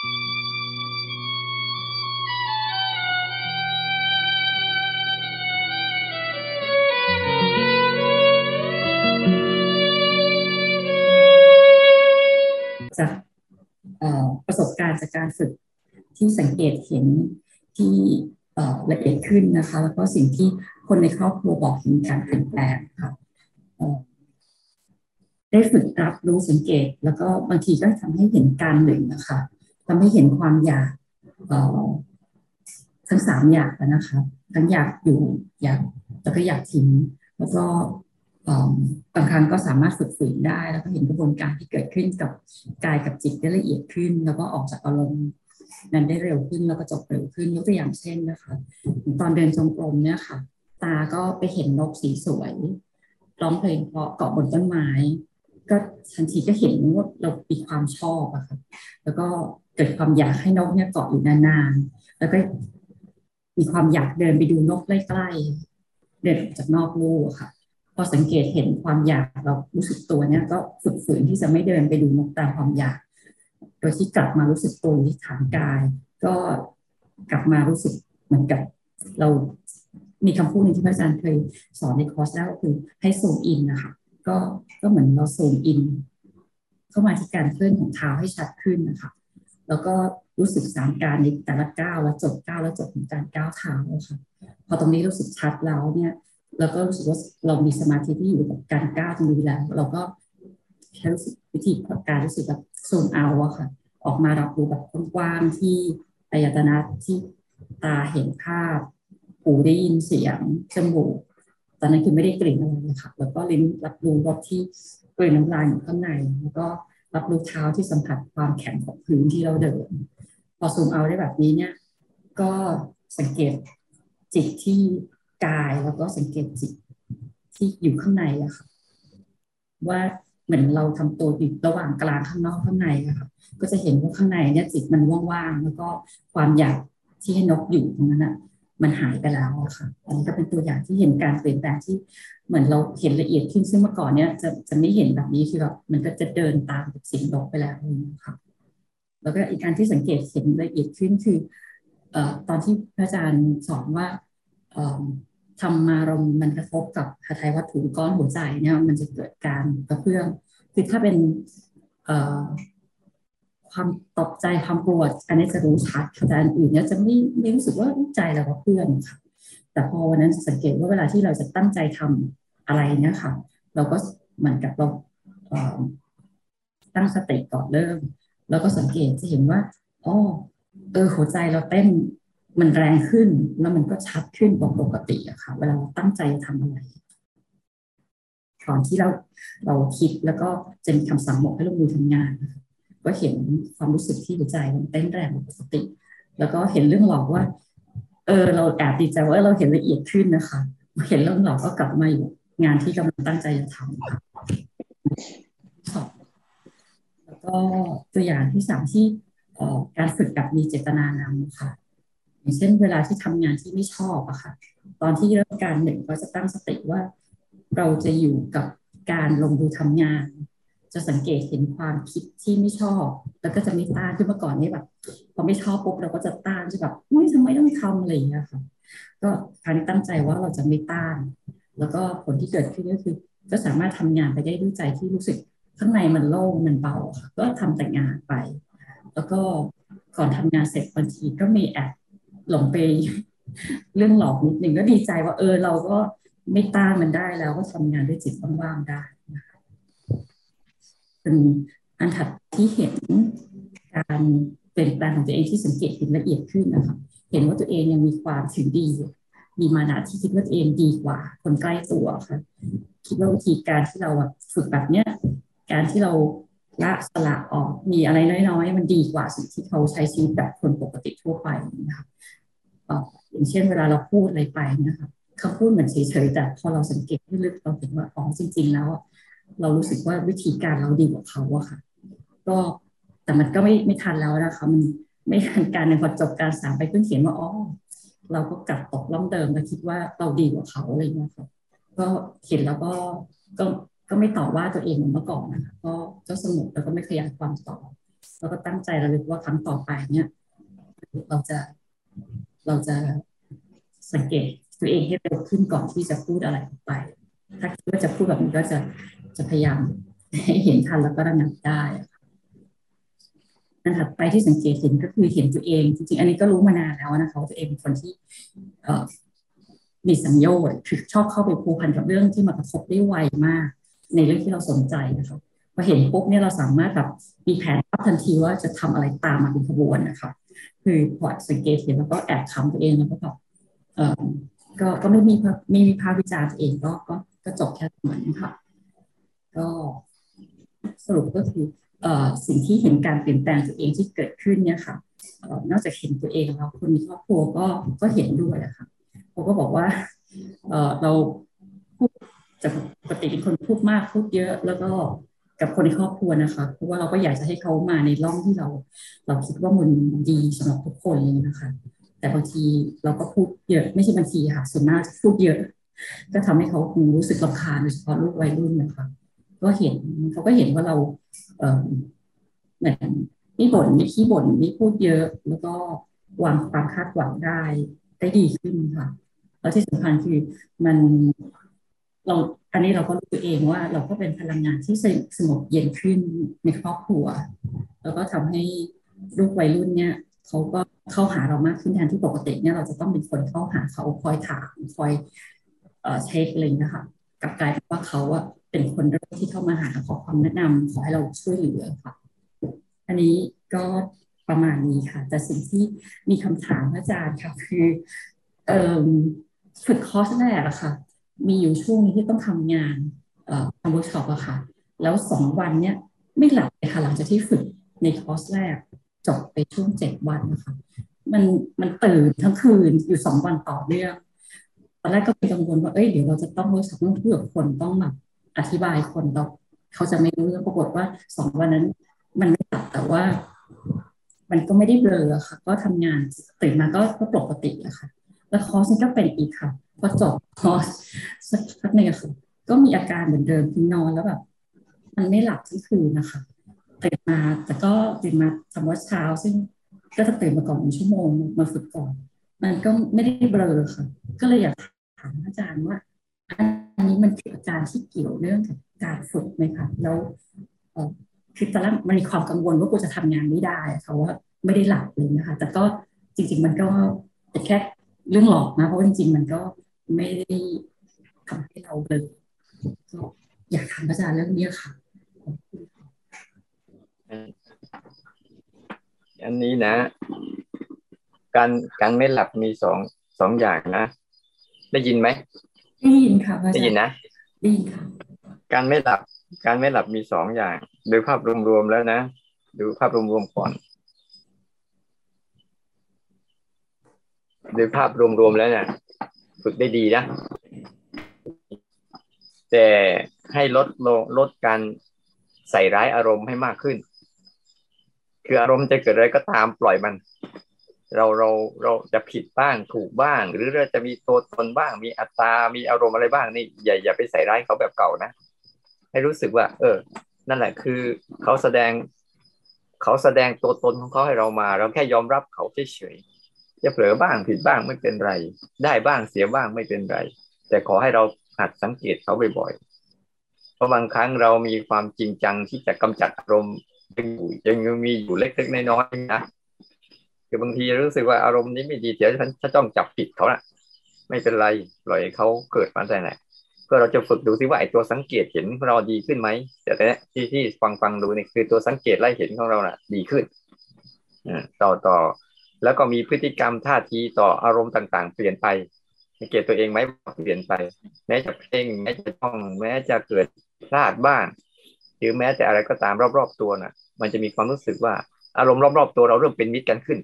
จากประสบการณ์จากการฝึกที่สังเกตเห็นที่ละเอียดขึ้นนะคะ แล้วก็สิ่งที่คนในครอบครัวบอกถึงการเปลี่ยนแปลงค่ะได้ฝึกรับรู้สังเกต แล้วก็บางทีก็ทำให้เห็นการหนึ่งนะคะ ทำให้เห็นความอยากทั้งสามอยากนะคะทั้งอยากอยู่อยากแล้วก็อยากทิ้งแล้วก็บางครั้งก็สามารถฝึกฝืนได้ แล้วก็เห็นกระบวนการที่เกิดขึ้นกับกายกับจิตได้ละเอียดขึ้น แล้วก็ออกจากอารมณ์นั้นได้เร็วขึ้นแล้วก็จบเร็วขึ้นยกตัวอย่างเช่นนะคะตอนเดินจงกรมเนี่ยค่ะ ตาก็ไปเห็นนกสีสวยร้องเพลงเพราะเกาะบนต้นไม้ ก็ทันทีก็เห็นว่าเรามีความชอบอะค่ะแล้วก็ กิดความอยากให้นกเนี่ยเกาะอยู่นานๆ แล้วก็มีความอยากเดินไปดูนกใกล้ๆ เดินออกจากนอกลูกค่ะ พอสังเกตเห็นความอยากเรารู้สึกตัวเนี่ยก็ฝึกฝืนที่จะไม่เดินไปดูนกตามความอยาก โดยที่กลับมารู้สึกตัวที่ฐานกาย ก็กลับมารู้สึกเหมือนกับเรามีคำพูดหนึ่งที่พระอาจารย์เคยสอนในคอร์สแล้วก็คือให้ซูมอินนะคะก็ก็เหมือนเราซูมอินเข้ามาที่การเคลื่อนของเท้าให้ชัดขึ้นนะคะ แล้วก็รู้สึกสามการในแต่ละก้าวแล้วจบก้าวแล้วจบของการก้าวเท้าค่ะพอตรงนี้รู้สึกชัดแล้วเนี่ยเราก็รู้สึกว่าเรามีสมาธิที่อยู่กับการก้าวตรงนี้แล้ว เราก็ใช้รู้สึกวิธีการรู้สึกแบบโซนเอาอะค่ะ ออกมารับรู้แบบกว้างที่อายตนะที่ตาเห็นภาพ หูได้ยินเสียงจมูกตอนนั้นคือไม่ได้กลิ่นอะไรเลยค่ะแล้วก็ลิ้นรับรู้รสที่กลิ่นน้ำลายอยู่ข้างในแล้วก็ รับรู้เท้าที่สัมผัสความแข็งของพื้นที่เราเดิน พอซูมเอาได้แบบนี้เนี่ย ก็สังเกตจิตที่กายแล้วก็สังเกตจิตที่อยู่ข้างในอะค่ะ ว่าเหมือนเราทำตัวอยู่ระหว่างกลางข้างนอกข้างในอะค่ะ ก็จะเห็นว่าข้างในเนี่ยจิตมันว่างๆแล้วก็ความอยากที่ให้นกอยู่ตรงนั้นอะ มันหายไปแล้วค่ะ อันนี้ก็เป็นตัวอย่างที่เห็นการเปลี่ยนแปลงที่เหมือนเราเห็นละเอียดขึ้นซึ่งเมื่อก่อนเนี้ยจะจะไม่เห็นแบบนี้คือแบบมันก็จะเดินตามสียงนกไปแล้วค่ะแล้วก็อีกการที่สังเกตเห็นละเอียดขึ้นคือเอ่อตอนที่พระอาจารย์สอนว่าเอ่อธรรมารมมันกระทบกับคาทายวัตถุก้อนหัวใจเนี่ยมันจะเกิดการกระเพื่อมคือถ้าเป็นเอ่อ ความตกใจความกลัวอันนี้จะรู้ชัดแต่อันอื่นเนี่ยจะไม่ไม่รู้สึกว่าใจเรากระเพื่อมค่ะ แต่พอวันนั้นสังเกตว่าเวลาที่เราจะตั้งใจทำอะไรเนี่ยค่ะ เราก็เหมือนกับเราตั้งสติก่อนเริ่ม แล้วก็สังเกตจะเห็นว่าอ๋อเออหัวใจเราเต้นมันแรงขึ้น แล้วมันก็ชัดขึ้นกว่าปกติอะค่ะ เวลาเราตั้งใจทำอะไรก่อนที่เราเราคิดแล้วก็จะมีคำสั่งบอกให้ลงมือทำงาน ก็เห็นความรู้สึกที่หัวใจมันเต้นแรงปกติ แล้วก็เห็นเรื่องหลอกว่า เออเราแอบดีใจว่าเราเห็นละเอียดขึ้นนะคะ เห็นเรื่องหลอกก็กลับมาอยู่งานที่กำลังตั้งใจจะทำค่ะแล้วก็ตัวอย่างที่สามที่การฝึกแบบมีเจตนานำค่ะ อย่างเช่น เวลาที่ทำงานที่ไม่ชอบอะค่ะ ตอนที่เริ่มการหนึ่งก็จะตั้งสติว่า เราจะอยู่กับการลงมือทำงาน จะสังเกตเห็นความคิดที่ไม่ชอบ แล้วก็จะไม่ต้านขึ้นมาก่อนนี่แบบพอไม่ชอบปุ๊บเราก็จะต้านจะแบบไม่ทำไมต้องทำอะไรอย่างเงี้ยค่ะก็คราวนี้ตั้งใจว่าเราจะไม่ต้าน แล้วก็ผลที่เกิดขึ้นก็คือ ก็สามารถทำงานไปได้ด้วยใจที่รู้สึกข้างในมันโล่งมันเบาก็ทำแต่งานไป แล้วก็ก่อนทำงานเสร็จบางทีก็มีแอบหลงไปเรื่องหลอกนิดหนึ่งก็ดีใจว่าเออเราก็ไม่ต้านมันได้แล้วก็ทำงานด้วยจิตว่างๆได้ เป็นอันถัดที่เห็นการเปลี่ยนแปลงของตัวเองที่สังเกตเห็นละเอียดขึ้นนะคะเห็นว่าตัวเองยังมีความถึงดี มีมานะที่คิดว่าตัวเองดีกว่า คนใกล้ตัวค่ะ คิดว่าวิธีการที่เราฝึกแบบเนี้ยการที่เราละสละออกมีอะไรน้อยๆ มันดีกว่าสิ่งที่เขาใช้ชีวิตแบบคนปกติทั่วไปนะคะอย่างเช่นเวลาเราพูดอะไรไปนะคะคำพูดเหมือนเฉยๆแต่พอเราสังเกตให้ลึกเราเห็นว่าอ๋อจริง ๆ แล้ว เรารู้สึกว่าวิธีการเราดีกว่าเขาอะค่ะ ก็แต่มันก็ไม่ไม่ทันแล้วนะคะมันไม่ทันการในพอจบการสามไปเพิ่งเขียนว่าอ๋อเราก็กลับตกล่องเดิมแล้วคิดว่าเราดีกว่าเขาอะไรเงี้ยค่ะก็เห็นแล้วก็ก็ก็ไม่ต่อว่าตัวเองเหมือนเมื่อก่อนนะคะก็ก็สนุกแล้วก็ไม่ขยายความต่อ แล้วก็ตั้งใจระลึกว่าครั้งต่อไปเนี่ย เราจะเราจะสังเกตตัวเองให้เร็วขึ้นก่อนที่จะพูดอะไรไป ถ้าคิดว่าจะพูดแบบนี้ก็จะ จะพยายามให้เห็นทันแล้วก็ระงับได้นั่นถัดไปที่สังเกตเห็นก็คือเห็นตัวเอง จริงๆ อันนี้ก็รู้มานานแล้วนะคะว่าตัวเองเป็นคนที่มีสัญญาณคือชอบเข้าไปผูกพันกับเรื่องที่มากระทบได้ไวมาก ในเรื่องที่เราสนใจนะคะพอเห็นปุ๊บเนี่ยเราสามารถแบบมีแผนทันทีว่าจะทำอะไรตามมาเป็นขบวนนะคะคือพอสังเกตเห็นแล้วก็แอบคำตัวเองแล้วก็แบบก็ก็ไม่มีไม่มีภาพวิจารณ์ตัวเองก็ก็จบแค่เหมือนค่ะ ก็สรุปก็คือสิ่งที่เห็นการเปลี่ยนแปลงตัวเองที่เกิดขึ้นเนี่ยค่ะนอกจากเห็นตัวเองแล้วคนในครอบครัวก็ก็เห็นด้วยอะค่ะเขาก็บอกว่าเเราพูดจากปกติเป็นคนพูดมากพูดเยอะแล้วก็กับคนในครอบครัวนะคะเพราะว่าเราก็อยากจะให้เขามาในร่องที่เรา เราคิดว่ามันดีสำหรับทุกคนเลยนะคะ แต่บางทีเราก็พูดเยอะไม่ใช่บางทีค่ะส่วนมากพูดเยอะ ก็ทำให้เขาคงรู้สึกรำคาญโดยเฉพาะลูกวัยรุ่นนะคะ ก็เห็นเขาก็เห็นว่าเราเออเหมือนไม่บ่นไม่ขี้บ่นไม่พูดเยอะแล้วก็วางความคาดหวังได้ได้ดีขึ้นค่ะแล้วที่สำคัญคือมันเราอันนี้เราก็รู้ตัวเองว่าเราก็เป็นพลังงานที่สงบเย็นขึ้นในครอบครัว แล้วก็ทำให้ลูกวัยรุ่นเนี่ยเขาก็เข้าหาเรามากขึ้นแทนที่ปกติเนี่ยเราจะต้องเป็นคนเข้าหาเขาคอยถามคอยเอ่อเช็คเลยนะคะกับกลายเป็นว่าเขาอะ เป็นคนแรกที่เข้ามาหาขอความแนะนำขอให้เราช่วยเหลือค่ะ อันนี้ก็ประมาณนี้ค่ะ แต่สิ่งที่มีคำถามอาจารย์ค่ะคือฝึกคอร์สแรกอะค่ะ มีอยู่ช่วงนี้ที่ต้องทำงานทำเวิร์กช็อปอะค่ะ แล้วสองวันเนี้ยไม่หลับเลยค่ะ หลังจากที่ฝึกในคอร์สแรกจบไปช่วงเจ็ดวันนะคะมันมันตื่นทั้งคืนอยู่สองวันต่อเนื่องตอนแรกก็เป็นกังวลว่าเอ้ยเดี๋ยวเราจะต้องเวิร์กช็อปต้องพูดกับคนต้องแบบ อธิบายคนเราเขาจะไม่รู้เรื่องปรากฏว่าสองวันนั้น มันไม่หลับแต่ว่า มันก็ไม่ได้เบลอค่ะ ก็ทำงานตื่นมาก็ก็ปกติอะค่ะ แล้วคอร์สนี่ก็เป็นอีกค่ะพอจบคอร์สสักพักหนึ่งค่ะ ก็มีอาการเหมือนเดิมคือนอนแล้วแบบมันไม่หลับทั้งคืนนะคะตื่นมาแต่ก็ตื่นมาทำวัดเช้า ซึ่งก็จะตื่นมาก่อนหนึ่งชั่วโมงมาฝึกก่อน มันก็ไม่ได้เบลอค่ะ ก็เลยอยากถามอาจารย์ว่าอันันนี้มันคืออาการที่เกี่ยวเรื่องกับการฝึกไหมคะแล้วคือตอนแรกมันมีความกังวลว่ากูจะทำงานไม่ได้เขาว่าไม่ได้หลับเลยนะคะ แต่ก็จริง ๆ มันก็เป็นแค่เรื่องหลอกนะเพราะว่าจริง ๆ มันก็ไม่ได้ทำให้เราเลยก็อยากถามอาจารย์เรื่องนี้ค่ะอันนี้นะ การการไม่หลับมีสองสองอย่างนะ ได้ยินไหม ได้ยินค่ะได้ยินนะได้ยินค่ะ การไม่หลับ การไม่หลับมีสองอย่าง โดยภาพรวมๆแล้วนะ ดูภาพรวมๆก่อน โดยภาพรวมๆแล้วเนี่ยฝึกได้ดีนะ แต่ให้ลดลดการใส่ร้ายอารมณ์ให้มากขึ้น คืออารมณ์จะเกิดอะไรก็ตามปล่อยมัน เราเราเราจะผิดบ้างถูกบ้าง หรือเราจะมีตัวตนบ้าง มีอัตตา มีอารมณ์อะไรบ้างนี่อย่าอย่าไปใส่ร้ายเขาแบบเก่านะ ให้รู้สึกว่า เออ นั่นแหละคือเขาแสดง เขาแสดงตัวตนของเขาให้เรามา เราแค่ยอมรับเขาเฉยๆจะเผลอบ้างผิดบ้างไม่เป็นไร ได้บ้างเสียบ้างไม่เป็นไร แต่ขอให้เราหัดสังเกตเขาบ่อยๆเพราะบางครั้งเรามีความจริงจังที่จะกำจัดอารมณ์ยังอยู่ยังมีอยู่เล็กๆน้อยๆนะ คือบางทีรู้สึกว่าอารมณ์นี้ไม่ดีเดี๋ยวฉันจะต้องจับผิดเขาละไม่เป็นไรปล่อยเขาเกิดมาแต่ไหนเพื่อเราจะฝึกดูซิว่าไอ้ตัวสังเกตเห็นเราดีขึ้นไหมแต่ที่ที่ฟังฟังดูนี่คือตัวสังเกตไล่เห็นของเราน่ะ ดีขึ้นต่อต่อ แล้วก็มีพฤติกรรมท่าทีต่ออารมณ์ต่างๆ เปลี่ยนไปสังเกตตัวเองไหมเปลี่ยนไป แม้จะเพ่งแม้จะท่อง แม้จะเกิดพลาดบ้างหรือแม้แต่อะไรก็ตามรอบๆตัวน่ะ มันจะมีความรู้สึกว่าอารมณ์รอบๆตัวเราเริ่มเป็นมิตรกันขึ้น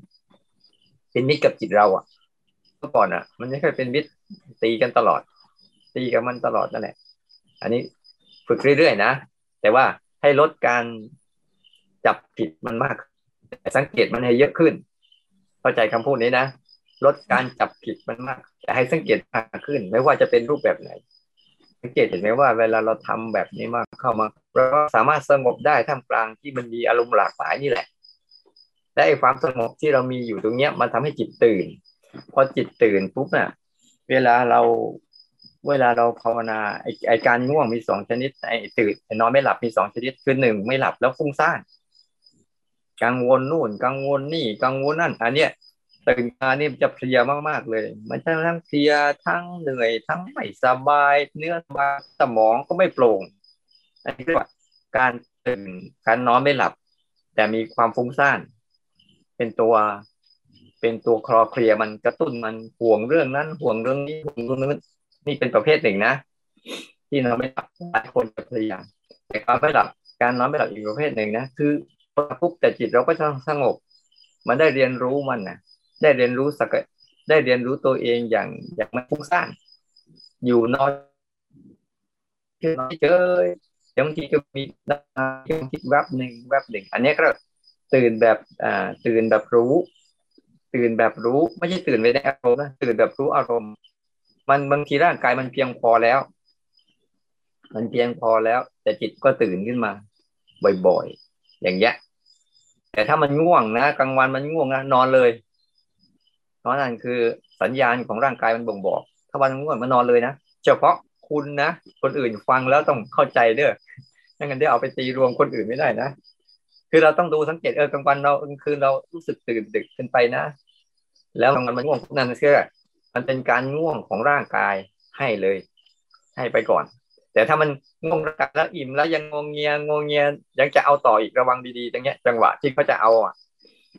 เป็นมิตรกับจิตเราอะเมื่อก่อนอะ มันไม่เคยเป็นมิตรตีกันตลอด ตีกับมันตลอดนั่นแหละ อันนี้ฝึกเรื่อยๆนะแต่ว่าให้ลดการจับผิดมันมาก สังเกตมันให้เยอะขึ้น เข้าใจคำพูดนี้นะลดการจับผิดมันมากแต่ให้สังเกตมากขึ้น ไม่ว่าจะเป็นรูปแบบไหน สังเกตเห็นไหมว่า เวลาเราทำแบบนี้มากเข้ามาเราสามารถสงบได้ท่ามกลางที่มันมีอารมณ์หลากหลายนี่แหละ และไอ้ความสงบที่เรามีอยู่ตรงเนี้ย มันทำให้จิตตื่น พอจิตตื่นปุ๊บน่ะ เวลาเราเวลาเราภาวนาไอ้ไอการง่วงมีสองชนิดไอ้ตื่นไอ้นอนไม่หลับมีสองชนิดคือหนึ่งไม่หลับแล้วฟุ้งซ่านกังวลนู่นกังวลนี่กังวลนั่น อันเนี้ยตื่นมานี่จะเพลียมากๆเลย มันทั้งเพลียทั้งเหนื่อย ทั้งไม่สบาย เนื้อสบาสมองก็ไม่โปร่ง อันนี้เรียกว่าการตื่นการนอนไม่หลับ แต่มีความฟุ้งซ่าน เป็นตัว เป็นตัวคลอเคลียมันกระตุ้นมันห่วงเรื่องนั้นห่วงเรื่องนี้ห่วงเรื่องนั้นนี่เป็นประเภทหนึ่งนะ ที่นอนไม่หลับหลายคนจะพยายามแต่การไม่หลับการนอนไม่หลับอีกประเภทหนึ่งนะคือปุ๊บแต่จิตเราก็จะสงบ มันได้เรียนรู้มันนะได้เรียนรู้สักได้เรียนรู้ตัวเองอย่างอย่างไม่ฟุ้งซ่านอยู่นอนคือน้อยเจอบางทีก็มีบางทีแวบหนึ่งแวบหนึ่ง อันนี้ก็ ตื่นแบบอ่าตื่นแบบรู้ ตื่นแบบรู้ไม่ใช่ตื่นไปในอารมณ์นะตื่นแบบรู้อารมณ์ มันบางทีร่างกายมันเพียงพอแล้ว มันเพียงพอแล้ว แต่จิตก็ตื่นขึ้นมา บ่อยๆ อย่างเงี้ยแต่ถ้ามันง่วงนะกลางวันมันง่วงนะนอนเลยเพราะนั่นคือสัญญาณของร่างกายมันบ่งบอก ถ้าวันง่วงมันนอนเลยนะเฉพาะคุณนะคนอื่นฟังแล้วต้องเข้าใจเด้อไม่งั้นเดี๋ยวเอาไปตีรวมคนอื่นไม่ได้นะ คือเราต้องดูสังเกตเออกลางวันเรากลางคืนเรารู้สึกตื่นดึกขึ้นไปนะ แล้วกลางวันมันง่วงนั่นเชื่อมันเป็นการง่วงของร่างกายให้เลย ให้ไปก่อน แต่ถ้ามันง่วงร่างกายแล้วอิ่มแล้วยังงงเงียงงเงียยังจะเอาต่ออีกระวังดีๆตรงเนี้ยจังหวะที่เขาจะเอาอะ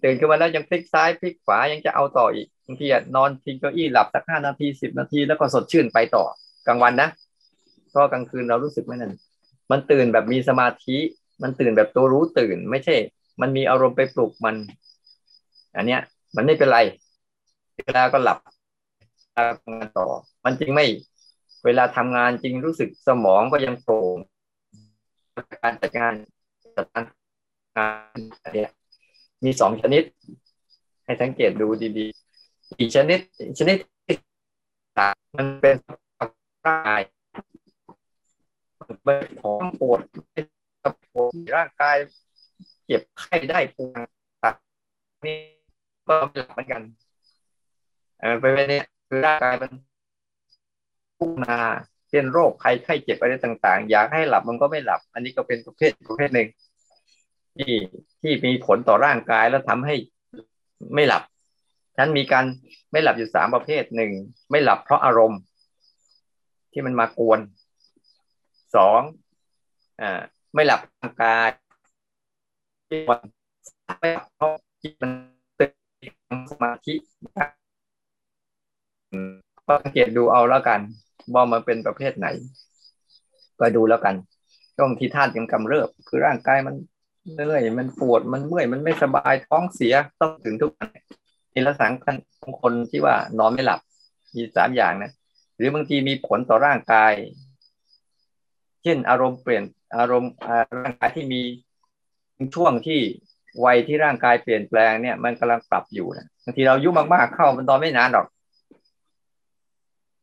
ตื่นขึ้นมาแล้วยังพลิกซ้ายพลิกขวายังจะเอาต่ออีกบางทีนอนทิ้งเก้าอี้หลับสักห้านาทีสิบนาทีแล้วก็สดชื่นไปต่อกลางวันนะเพราะกลางคืนเรารู้สึกไหมนั่นมันตื่นแบบมีสมาธิ มันตื่นแบบตัวรู้ตื่น ไม่ใช่ มันมีอารมณ์ไปปลุกมัน อันเนี้ย มันไม่เป็นไร เวลาก็หลับทำงานต่อ มันจริงไม่ เวลาทำงานจริงรู้สึกสมองก็ยังโปร่งการจัดงานจัดการงานเนี้ยมีสองชนิด ให้สังเกตดูดีๆ อีกชนิดชนิดมันเป็นร่างกายมันของปวด ปวดร่างกาย เจ็บไข้ได้ปวดตัดนี่ก็หลับเหมือนกันเออไปไปเนี่ยคือร่างกายมันพุ่งมาเช่นโรคไข้ไข้เจ็บอะไรต่าง ๆ อยากให้หลับมันก็ไม่หลับ อันนี้ก็เป็นประเภทประเภทหนึ่งที่ที่มีผลต่อร่างกายแล้วทำให้ไม่หลับฉันมีการไม่หลับอยู่สามประเภทหนึ่งไม่หลับเพราะอารมณ์ ที่มันมากวนสองอ่า ไม่หลับร่างกายที่มันไม่หลับเพราะจิตมันตื่นสมาธิก็สังเกตดูเอาแล้วกันว่ามันเป็นประเภทไหน ก็ดูแล้วกันช่วงที่ธาตุยังกำเริบ คือร่างกายมันเหนื่อยมันปวดมันเมื่อยมันไม่สบายท้องเสียต้องถึงทุกวันนี่ละสังของคนที่ว่านอนไม่หลับ มีสามอย่างนะหรือบางทีมีผลต่อร่างกาย เช่นอารมณ์เปลี่ยน อารมณ์ร่างกายที่มีช่วงที่วัยที่ร่างกายเปลี่ยนแปลงเนี่ยมันกำลังปรับอยู่นะบางทีเรายุ่มากๆเข้ามันนอนไม่นานหรอก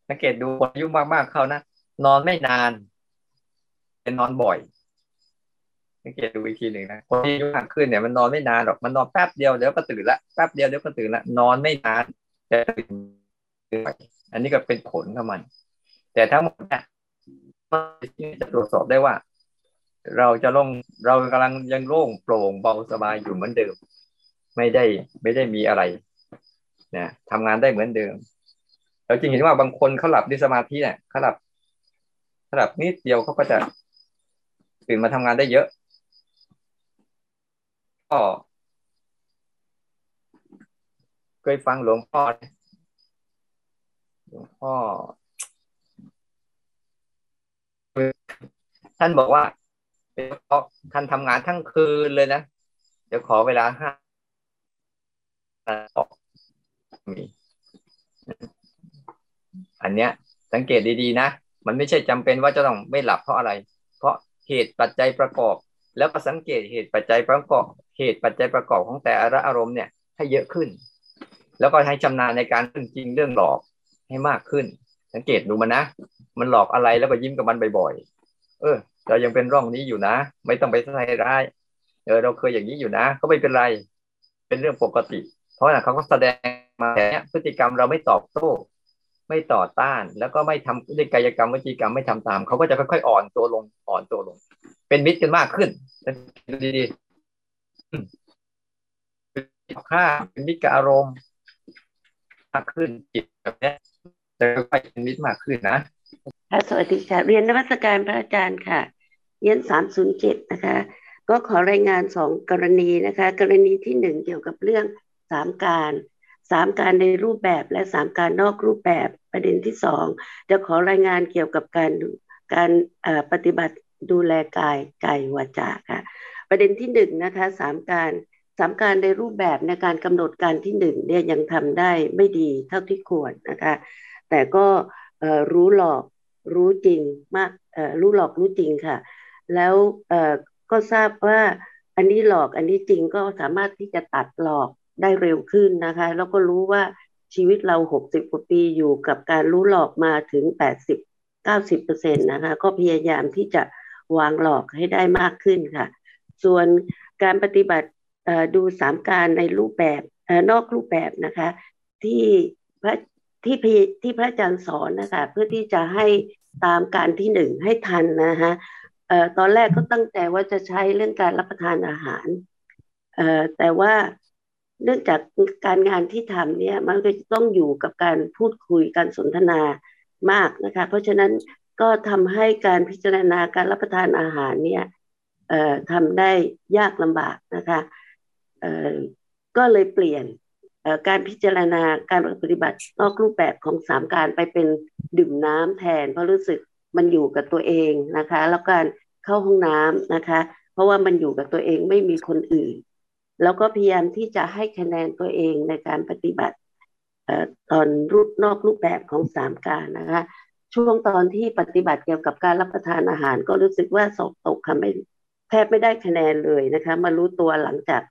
สังเกตดูคนยุ่มากๆเข้านะนอนไม่นานเป็นนอนบ่อยสังเกตดูอีกทีหนึ่งนะคนที่อายุมากขึ้นเนี่ยมันนอนไม่นานหรอกมันนอนแป๊บเดียวเดี๋ยวก็ตื่นละแป๊บเดียวเดี๋ยวก็ตื่นละนอนไม่นานแต่ตื่นอันนี้ก็เป็นผลของมัน แต่ทั้งหมดเนี่ยจะตรวจสอบได้ว่า เราจะลงเรากำลังยังโล่งโปร่งเบาสบายอยู่เหมือนเดิม ไม่ได้ไม่ได้มีอะไรนะทำงานได้เหมือนเดิม เราจริงเห็นว่าบางคนเขาหลับด้วยสมาธิเนี่ยเขาหลับเขาหลับนิดเดียวเขาก็จะตื่นมาทำงานได้เยอะก็เคยฟังหลวงพ่อหลวงพ่อท่านบอกว่า เพราะท่านทำงานทั้งคืนเลยนะเดี๋ยวขอเวลาห้ามีอันเนี้ย สังเกตดีๆนะ มันไม่ใช่จำเป็นว่าจะต้องไม่หลับเพราะอะไร เพราะเหตุปัจจัยประกอบ แล้วก็สังเกตเหตุปัจจัยประกอบ เหตุปัจจัยประกอบของแต่ละอารมณ์เนี่ย ให้เยอะขึ้น แล้วก็ให้ชำนาญในการเรื่องจริงเรื่องหลอกให้มากขึ้น สังเกตดูมันนะ มันหลอกอะไรแล้วก็ยิ้มกับมันบ่อยๆ เออ เรายังเป็นร่องนี้อยู่นะ ไม่ต้องไปใส่ร้ายเออเราเคยอย่างนี้อยู่นะ ก็ไม่เป็นไร เป็นเรื่องปกติ เพราะนั้นเขาก็แสดงมาแต่เนี้ยพฤติกรรมเราไม่ตอบโต้ไม่ต่อต้าน แล้วก็ไม่ทำด้วยกายกรรมวิจีกรรมไม่ทำตามเขาก็จะค่อยๆอ่อนตัวลงอ่อนตัวลง เป็นมิตรกันมากขึ้นดีๆค่าเป็นมิตรกับอารมณ์มากขึ้นจิตแบบนี้จะค่อยๆเป็นมิตรมากขึ้นนะค่ะสวัสดีค่ะ เรียนนวัตการพระอาจารย์ค่ะ เย็นสามศูนย์เจ็ดนะคะ ก็ขอรายงานสองกรณีนะคะ กรณีที่หนึ่งเกี่ยวกับเรื่องสามการสามการในรูปแบบและสามการนอกรูปแบบประเด็นที่สองจะขอรายงานเกี่ยวกับการการปฏิบัติดูแลกายใจวาจาค่ะ ประเด็นที่หนึ่งนะคะสามการสามการในรูปแบบในการกำหนดการที่หนึ่งเนี่ยยังทำได้ไม่ดีเท่าที่ควรนะคะ แต่ก็รู้หลอกรู้จริงมากรู้หลอกรู้จริงค่ะ แล้วก็ทราบว่าอันนี้หลอกอันนี้จริงก็สามารถที่จะตัดหลอกได้เร็วขึ้นนะคะ แล้วก็รู้ว่าชีวิตเราหกสิบกว่าปีอยู่กับการรู้หลอกมาถึงแปดสิบเก้าสิบเปอร์เซ็นต์นะคะ ก็พยายามที่จะวางหลอกให้ได้มากขึ้นค่ะ ส่วนการปฏิบัติดูสามการในรูปแบบนอกรูปแบบนะคะ ที่พระที่พที่พระอาจารย์สอนนะคะ เพื่อที่จะให้ตามการที่หนึ่งให้ทันนะคะ เอ่อตอนแรกก็ตั้งใจว่าจะใช้เรื่องการรับประทานอาหารเอ่อแต่ว่าเนื่องจากการงานที่ทำเนี่ยมันก็จะต้องอยู่กับการพูดคุยการสนทนามากนะคะ เพราะฉะนั้นก็ทำให้การพิจารณาการรับประทานอาหารเนี่ยเอ่อทำได้ยากลำบากนะคะเอ่อก็เลยเปลี่ยนการพิจารณาการปฏิบัตินอกรูปแบบของสามการไปเป็นดื่มน้ำแทน เพราะรู้สึก มันอยู่กับตัวเองนะคะ แล้วการเข้าห้องน้ำนะคะ เพราะว่ามันอยู่กับตัวเองไม่มีคนอื่น แล้วก็พยายามที่จะให้คะแนนตัวเองในการปฏิบัติตอนรูปนอกรูปแบบของสามการนะคะช่วงตอนที่ปฏิบัติเกี่ยวกับการรับประทานอาหาร ก็รู้สึกว่าสอบตกค่ะไม่แทบไม่ได้คะแนนเลยนะคะ มารู้ตัวหลังจาก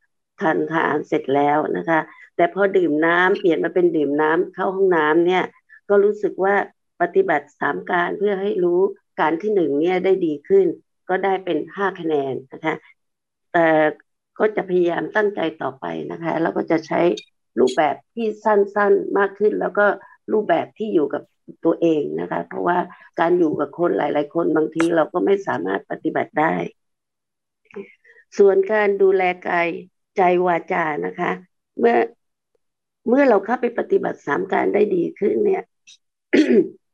ทานทานเสร็จแล้วนะคะ แต่พอดื่มน้ำเปลี่ยนมาเป็นดื่มน้ำเข้าห้องน้ำเนี่ย ก็รู้สึกว่า ปฏิบัติสามการเพื่อให้รู้การที่หนึ่งเนี่ยได้ดีขึ้น ก็ได้เป็นห้าคะแนนนะคะแต่ก็จะพยายามตั้งใจต่อไปนะคะ แล้วก็จะใช้รูปแบบที่สั้นๆมากขึ้น แล้วก็รูปแบบที่อยู่กับตัวเองนะคะ เพราะว่าการอยู่กับคนหลาย ๆ คนบางทีเราก็ไม่สามารถปฏิบัติได้ ส่วนการดูแลกายใจวาจานะคะ เมื่อเมื่อเราเข้าไปปฏิบัติสามการได้ดีขึ้นเนี่ย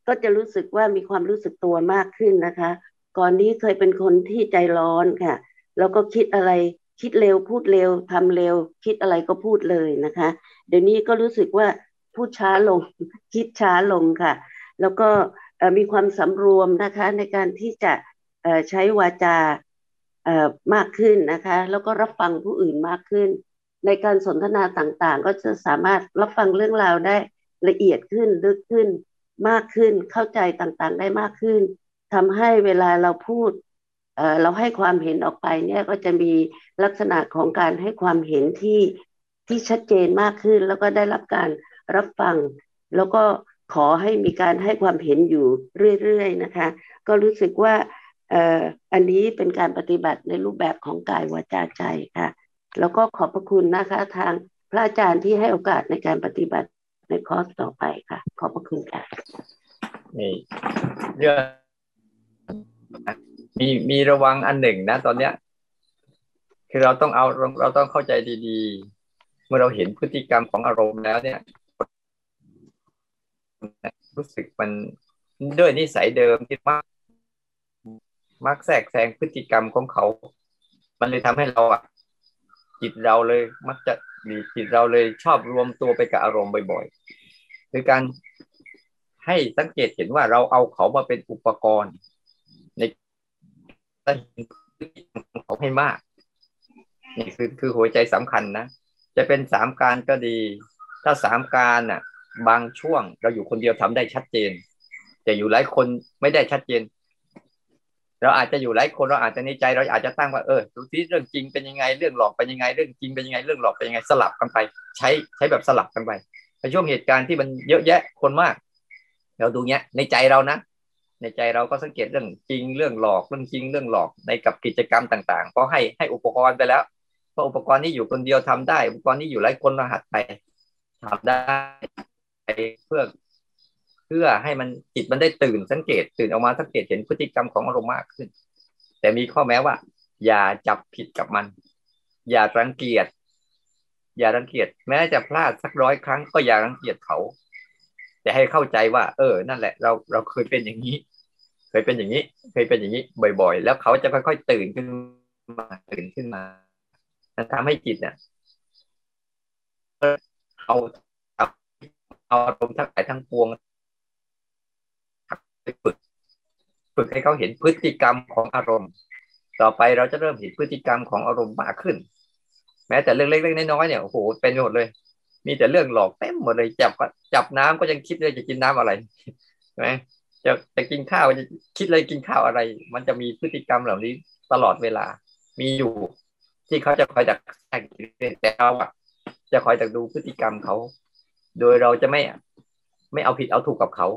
ก็จะรู้สึกว่ามีความรู้สึกตัวมากขึ้นนะคะ ก่อนนี้เคยเป็นคนที่ใจร้อนค่ะ แล้วก็คิดอะไรคิดเร็วพูดเร็วทำเร็ว คิดอะไรก็พูดเลยนะคะ เดี๋ยวนี้ก็รู้สึกว่าพูดช้าลง คิดช้าลงค่ะ แล้วก็มีความสำรวมนะคะในการที่จะใช้วาจามากขึ้นนะคะ แล้วก็รับฟังผู้อื่นมากขึ้น ในการสนทนาต่างๆ ก็จะสามารถรับฟังเรื่องราวได้ละเอียดขึ้นลึกขึ้น มากขึ้นเข้าใจต่างๆ ได้มากขึ้นทำให้เวลาเราพูดเเราให้ความเห็นออกไปเนี่ยก็จะมีลักษณะของการให้ความเห็นที่ที่ชัดเจนมากขึ้น แล้วก็ได้รับการรับฟัง แล้วก็ขอให้มีการให้ความเห็นอยู่เรื่อยๆนะคะ ก็รู้สึกว่าอันนี้เป็นการปฏิบัติในรูปแบบของกายวาจาใจค่ะ แล้วก็ขอบพระคุณนะคะทางพระอาจารย์ที่ให้โอกาสในการปฏิบัติ ในคอร์สต่อไปค่ะ ขอบพระคุณค่ะนี่เรื่องมีมีระวังอันหนึ่งนะ ตอนเนี้ย คือเราต้องเอาเราต้องเข้าใจดีๆ เมื่อเราเห็นพฤติกรรมของอารมณ์แล้วเนี่ย รู้สึกมันด้วยนิสัยเดิมที่มักมักแทรกแซงพฤติกรรมของเขา มันเลยทำให้เราอะ จิตเราเลย มักจะมีจิตเราเลยชอบรวมตัวไปกับอารมณ์บ่อยๆคือการให้สังเกตเห็นว่าเราเอาเขามาเป็นอุปกรณ์ ในการเขาให้มากนี่คือคือหัวใจสำคัญนะจะเป็นสามการก็ดี ถ้าสามการน่ะ บางช่วงเราอยู่คนเดียวทำได้ชัดเจน แต่อยู่หลายคนไม่ได้ชัดเจน เราอาจจะอยู่หลายคนเราอาจจะในใจเราอาจจะตั้งว่าเออดูที่เรื่องจริงเป็นยังไงเรื่องหลอกเป็นยังไงเรื่องจริงเป็นยังไงเรื่องหลอกเป็นยังไงสลับกันไป ใช้ใช้แบบสลับกันไปในช่วงเหตุการณ์ที่มันเยอะแยะคนมาก เราดูเนี้ยในใจเรานะ ในใจเราก็สังเกตเรื่องจริงเรื่องหลอกเรื่องจริงเรื่องหลอกในกับกิจกรรมต่างๆ ก็ให้ให้อุปกรณ์ไปแล้วเพราะอุปกรณ์นี้อยู่คนเดียวทำได้ อุปกรณ์นี้อยู่หลายคนรหัสไปทำได้เพื่อ พื่อให้มันจิตมันได้ตื่นสังเกต ตื่นออกมาสังเกตเห็นพฤติกรรมของอารมณ์มากขึ้น แต่มีข้อแม้ว่า อย่าจับผิดกับมัน อย่ารังเกียจอย่ารังเกียจแม้จะพลาดสักร้อยครั้งก็อย่ารังเกียจเขา แต่ให้เข้าใจว่า เออ นั่นแหละ เราเราเคยเป็นอย่างนี้ เคยเป็นอย่างนี้ เคยเป็นอย่างนี้ บ่อย ๆ แล้วเขาจะค่อยๆตื่นขึ้นมาตื่นขึ้นมาทำให้จิตเนี่ยเอาเอาเอาอารมณ์ทั้งหลายทั้งปวง ฝึกฝึกให้เขาเห็นพฤติกรรมของอารมณ์ ต่อไปเราจะเริ่มเห็นพฤติกรรมของอารมณ์มากขึ้น แม้แต่เรื่องเล็กๆน้อยๆเนี่ยโอ้โหเป็นหมดเลย มีแต่เรื่องหลอกเต็มหมดเลยจับจับน้ำก็ยังคิดเลยจะกินน้ำอะไรใช่ไหมจะจะกินข้าวจะคิดเลยกินข้าวอะไร มันจะมีพฤติกรรมเหล่านี้ตลอดเวลา มีอยู่ ที่เขาจะคอยดักแทกแต่เราอะจะคอยดักดูพฤติกรรมเขา โดยเราจะไม่ไม่เอาผิดเอาถูกกับเขา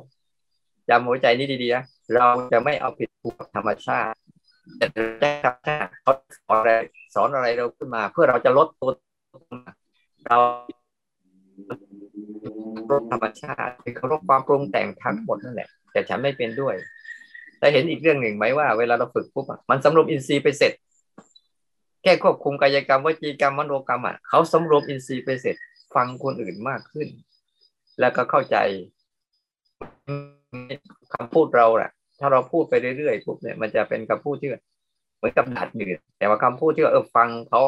จำหัวใจนี้ดีๆนะเราจะไม่เอาผิดถูกกับธรรมชาติแต่ธรรมชาติเขาสอนอะไรสอนอะไรเราขึ้นมา เพื่อเราจะลดตัวเราลดธรรมชาติคือเขาลดความปรุงแต่งทั้งหมดนั่นแหละ แต่ฉันไม่เป็นด้วยแต่เห็นอีกเรื่องหนึ่งไหมว่าเวลาเราฝึกปุ๊บมันสำรวมอินทรีย์ไปเสร็จ แค่ควบคุมกายกรรมวจีกรรมมโนกรรมอะเขาสำรวมอินทรีย์ไปเสร็จ ฟังคนอื่นมากขึ้น แล้วก็เข้าใจ คำพูดเราแหละถ้าเราพูดไปเรื่อยๆปุ๊บเนี่ยมันจะเป็นคำพูดที่เหมือนกับดัดดืดแต่ว่าคำพูดที่ว่าเออฟังเขา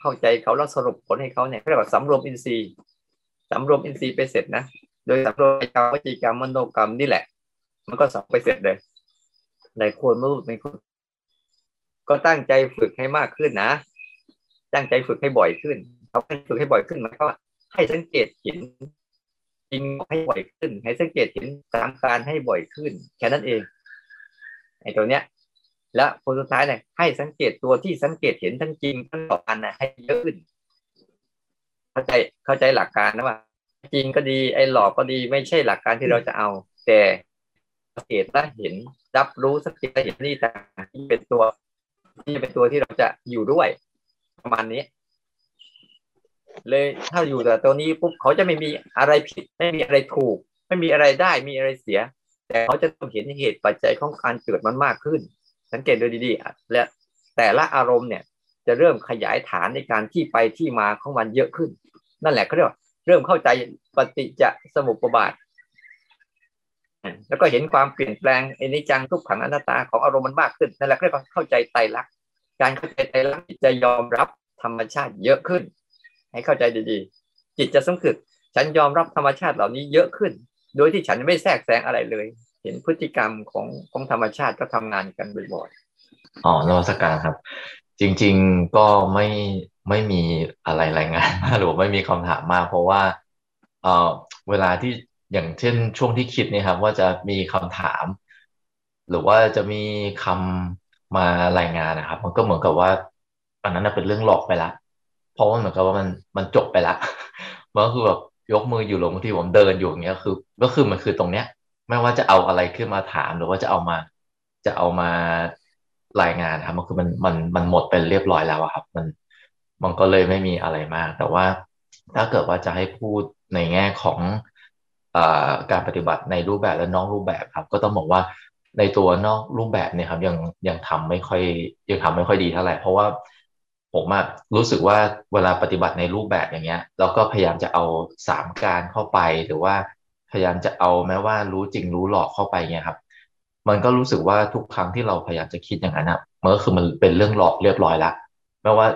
เข้าใจเขาแล้วสรุปผลให้เขาเนี่ยเรียกว่าสำรวมอินทรีย์สำรวมอินทรีย์ไปเสร็จนะโดยสำรวมกรรมวจีกรรมมโนกรรมนี่แหละ มันก็สอบไปเสร็จเลยในควรไม่รู้ในควรก็ตั้งใจฝึกให้มากขึ้นนะตั้งใจฝึกให้บ่อยขึ้นเขาฝึกให้บ่อยขึ้นมันก็ให้สังเกตเห็น จริงให้บ่อยขึ้น ให้สังเกตเห็นสามการให้บ่อยขึ้น แค่นั้นเองไอ้ตัวเนี้ย และผลสุดท้ายเนี่ยให้สังเกตตัวที่สังเกตเห็นทั้งจริงทั้งหลอกกันนะให้เยอะขึ้น เข้าใจเข้าใจหลักการนะว่า จริงก็ดีไอ้หลอกก็ดีไม่ใช่หลักการที่เราจะเอา แต่สังเกตและเห็นรับรู้สังเกตและเห็นนี่ต่างที่เป็นตัว ที่เป็นตัวที่เราจะอยู่ด้วย ประมาณนี้ เลยถ้าอยู่แต่ตัวนี้ปุ๊บเขาจะไม่มีอะไรผิด ไม่มีอะไรถูก ไม่มีอะไรได้มีอะไรเสีย แต่เขาจะต้องเห็นเหตุปัจจัยของการเกิดมันมากขึ้น สังเกตดูดีๆและแต่ละอารมณ์เนี่ยจะเริ่มขยายฐานในการที่ไปที่มาของมันเยอะขึ้น นั่นแหละเขาเรียกว่าเริ่มเข้าใจปฏิจจสมุปบาท แล้วก็เห็นความเปลี่ยนแปลงอนิจังทุกขังอนัตตาของอารมณ์มันมากขึ้นนั่นแหละเรียกว่าเข้าใจไตรลักษณ์การเข้าใจไตรลักษณ์จะยอมรับธรรมชาติเยอะขึ้น ให้เข้าใจดีๆ จิตจะสำคึก ฉันยอมรับธรรมชาติเหล่านี้เยอะขึ้น โดยที่ฉันไม่แทรกแซงอะไรเลย เห็นพฤติกรรมของของธรรมชาติก็ทำงานกันบ่อยๆอ๋อนวัตการครับ จริง ๆก็ไม่ไม่มีอะไรรายงานหรือไม่มีคำถามมาก เพราะว่าเออเวลาที่อย่างเช่นช่วงที่คิดเนี่ยครับ ว่าจะมีคำถาม หรือว่าจะมีคำมารายงานนะครับ มันก็เหมือนกับว่าอันนั้นเป็นเรื่องหลอกไปละ ราะว่าเหมือนกับว่ามันมันจบไปละมันก็คือแบบยกมืออยู่ลงที่ผมเดินอยู่อย่างเงี้ยคือ ก็คือมันคือตรงเนี้ย ไม่ว่าจะเอาอะไรขึ้นมาถามหรือว่าจะเอามา จะเอามารายงานครับมันคือมันมันมันหมดไปเรียบร้อยแล้วครับ มันมันก็เลยไม่มีอะไรมาก แต่ว่าถ้าเกิดว่าจะให้พูดในแง่ของอการปฏิบัติในรูปแบบและนอกรูปแบบครับ ก็ต้องบอกว่าในตัวนอกรูปแบบเนี่ยครับยังยังทำไม่ค่อยยังทำไม่ค่อยดีเท่าไหร่เพราะว่า ผมรู้สึกว่าเวลาปฏิบัติในรูปแบบอย่างเงี้ยเราก็พยายามจะเอาสามการเข้าไปหรือว่าพยายามจะเอาแม้ว่ารู้จริงรู้หลอกเข้าไปเงี้ยครับ มันก็รู้สึกว่าทุกครั้งที่เราพยายามจะคิดอย่างนั้นอะมันก็คือมันเป็นเรื่องหลอกเรียบร้อยละแม้ว่า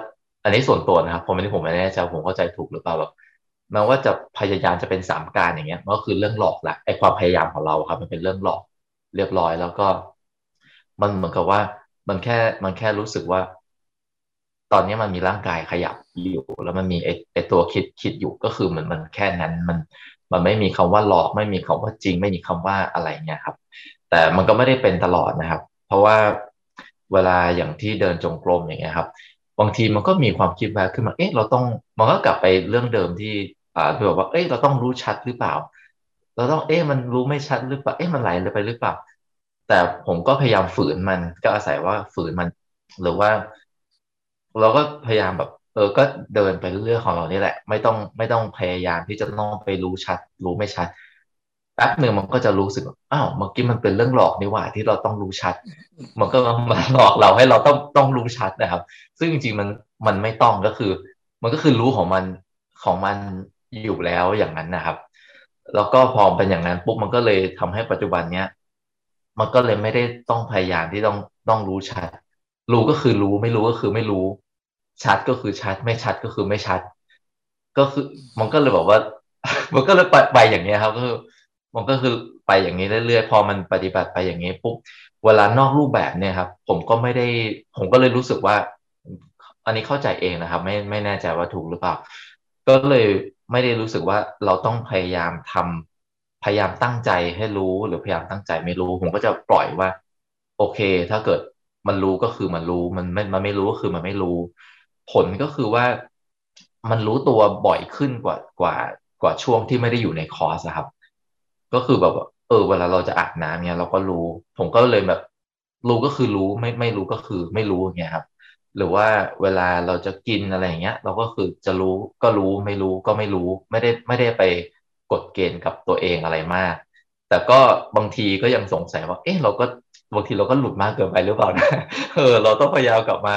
อันนี้ส่วนตัวนะครับผมไม่ได้ผมไม่แน่ใจผมเข้าใจถูกหรือเปล่าแบบแม้ว่าจะพยายามจะเป็นสามการอย่างเงี้ยมันก็คือเรื่องหลอกละไอความพยายามของเราครับ มันเป็นเรื่องหลอกเรียบร้อยแล้วก็ มันเหมือนกับว่ามันแค่มันแค่รู้สึกว่า ตอนนี้มันมีร่างกายขยับอยู่ แล้วมันมีไอไอตัวคิดคิดอยู่ก็คือเหมือนมันแค่นั้นมันมันไม่มีคำว่าหลอกไม่มีคำว่าจริง ไม่มีคำว่าอะไรเนี่ยครับ แต่มันก็ไม่ได้เป็นตลอดนะครับ เพราะว่าเวลาอย่างที่เดินจงกรมอย่างเงี้ยครับ บางทีมันก็มีความคิดแวบขึ้นมาเอ๊ะเราต้องมันก็กลับไปเรื่องเดิมที่อ่าคือแบบว่าเอ๊ะเราต้องรู้ชัดหรือเปล่า เราต้องเอ๊ะมันรู้ไม่ชัดหรือเปล่าเอ๊ะมันไหลไปหรือเปล่า แต่ผมก็พยายามฝืนมันก็อาศัยว่าฝืนมันหรือว่า เราก็พยายามแบบ เออก็เดินไปเรื่อยๆของเรานี่แหละ ไม่ต้องไม่ต้องพยายามที่จะต้องไปรู้ชัด รู้ไม่ชัดแป๊บหนึ่งมันก็จะรู้สึกอ้าวเมื่อกี้มันเป็นเรื่องหลอกนี่หว่าที่เราต้องรู้ชัด มันก็มาหลอกเราให้เราต้องต้องรู้ชัดนะครับ ซึ่งจริงๆมันมันไม่ต้องก็คือ มันก็คือรู้ของมันของมันอยู่แล้วอย่างนั้นนะครับ แล้วก็พอเป็นอย่างนั้นปุ๊บมันก็เลยทำให้ปัจจุบันเนี้ยมันก็เลยไม่ได้ต้องพยายามที่ต้องต้องรู้ชัด รู้ก็คือรู้ไม่รู้ก็คือไม่รู้ ชัดก็คือชัด ไม่ชัดก็คือไม่ชัด ก็คือมันก็เลยบอกว่า มันก็เลยไปไปอย่างนี้ครับก็คือมันก็คือไปอย่างนี้เรื่อยๆพอมันปฏิบัติไปอย่างนี้ปุ๊บเวลานอกรูปแบบเนี่ยครับ ผมก็ไม่ได้ ผมก็เลยรู้สึกว่า อันนี้เข้าใจเองนะครับ ไม่ไม่แน่ใจว่าถูกหรือเปล่า ก็เลยไม่ได้รู้สึกว่าเราต้องพยายามทำพยายามตั้งใจให้รู้หรือพยายามตั้งใจไม่รู้ ผมก็จะปล่อยว่า โอเค ถ้าเกิดมันรู้ก็คือมันรู้ มันไม่มันไม่รู้ก็คือมันไม่รู้ ผลก็คือว่ามันรู้ตัวบ่อยขึ้นกว่ากว่ากว่าช่วงที่ไม่ได้อยู่ในคอร์สครับ ก็คือแบบเออเวลาเราจะอาบน้ำเนี่ยเราก็รู้ ผมก็เลยแบบรู้ก็คือรู้ไม่ไม่รู้ก็คือไม่รู้เงี้ยครับ หรือว่าเวลาเราจะกินอะไรอย่างเงี้ย เราก็คือจะรู้ก็รู้ไม่รู้ก็ไม่รู้ ไม่ได้ไม่ได้ไปกดเกณฑ์กับตัวเองอะไรมาก แต่ก็บางทีก็ยังสงสัยว่า เอ๊ะเราก็บางทีเราก็หลุดมากเกินไปหรือเปล่านะเออเราต้องพยายามกลับมา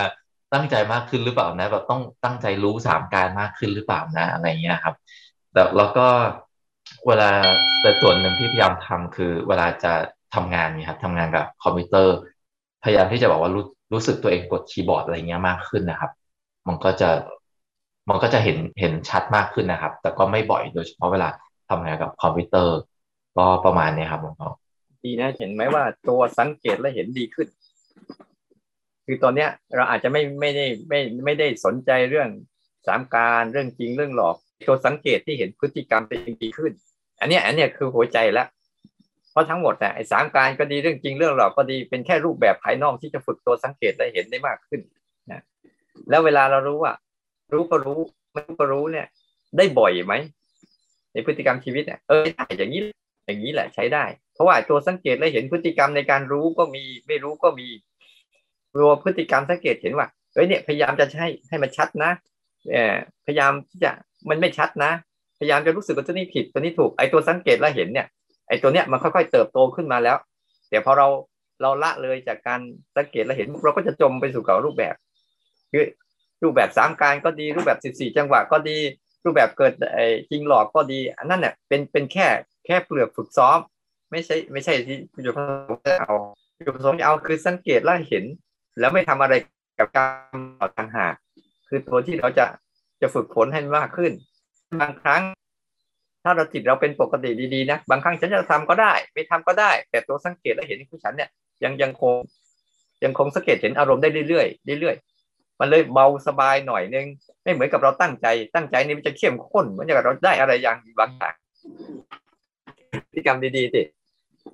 ตั้งใจมากขึ้นหรือเปล่านะ แบบต้องตั้งใจรู้สามการมากขึ้นหรือเปล่านะอะไรเงี้ยครับ แต่แล้วก็เวลาแต่ส่วนหนึ่งที่พยายามทำคือเวลาจะทำงานเนี่ยครับทำงานกับคอมพิวเตอร์ พยายามที่จะบอกว่ารู้รู้สึกตัวเองกดคีย์บอร์ดอะไรเงี้ยมากขึ้นนะครับ มันก็จะมันก็จะเห็นเห็นชัดมากขึ้นนะครับ แต่ก็ไม่บ่อยโดยเฉพาะเวลาทำงานกับคอมพิวเตอร์ ก็ประมาณนี้ครับผมดีนะเห็นไหมว่าตัวสังเกตและเห็นดีขึ้น คือตอนเนี้ยเราอาจจะไม่ไม่ได้ไม่ไม่ได้สนใจเรื่องสามการเรื่องจริงเรื่องหลอกตัวสังเกตที่เห็นพฤติกรรมเป็นดีขึ้น อันนี้อันนี้คือหัวใจแล้วเพราะทั้งหมดเนี่ยไอ้สามการก็ดีเรื่องจริงเรื่องหลอกก็ดีเป็นแค่รูปแบบภายนอกที่จะฝึกตัวสังเกตและเห็นได้มากขึ้นนะแล้วเวลาเรารู้ว่า รู้ก็รู้ไม่รู้ก็รู้เนี่ย ได้บ่อยไหมในพฤติกรรมชีวิตเนี่ยเออได้อย่างนี้อย่างนี้แหละใช้ได้ เพราะว่าตัวสังเกตและเห็นพฤติกรรมในการรู้ก็มี ไม่รู้ก็มี ตัวพฤติกรรมสังเกตเห็นว่าเอ้ยเนี่ยพยายามจะใช้ให้มันชัดนะเออพยายามที่จะมันไม่ชัดนะ พยายามจะรู้สึกว่าตัวนี้ผิดตัวนี้ถูกไอ้ตัวสังเกตแล้วเห็นเนี่ยไอ้ตัวเนี้ยมันค่อยๆเติบโตขึ้นมาแล้วแต่พอเราเราละเลยจากการสังเกตแล้วเห็นเราก็จะจมไปสู่กับรูปแบบคือรูปแบบสามการก็ดีรูปแบบสิบสี่จังหวะก็ดีรูปแบบเกิดไอ้จริงหลอกก็ดีอันนั้นเนี่ยเป็นเป็นแค่แค่เปลือกฝึกซ้อม ไม่ใช่ไม่ใช่ที่จุดประสงค์จะเอาจุดประสงค์เอาคือสังเกตแล้วเห็น แล้วไม่ทำอะไรกับการต่อทางหากคือตัวที่เราจะจะฝึกฝนให้มากขึ้น บางครั้ง ถ้าเราจิตเราเป็นปกติดีๆนะบางครั้งฉันจะทำก็ได้ ไม่ทำก็ได้ แต่ตัวสังเกตและเห็นของฉันเนี่ยยังยังคงยังคงสังเกตเห็นอารมณ์ได้เรื่อยๆเรื่อยๆมันเลยเบาสบายหน่อยนึงไม่เหมือนกับเราตั้งใจ ตั้งใจนี่มันจะเข้มข้นเหมือนกับเราได้อะไรอย่างบางอย่างพฤติกรรมดีๆสิ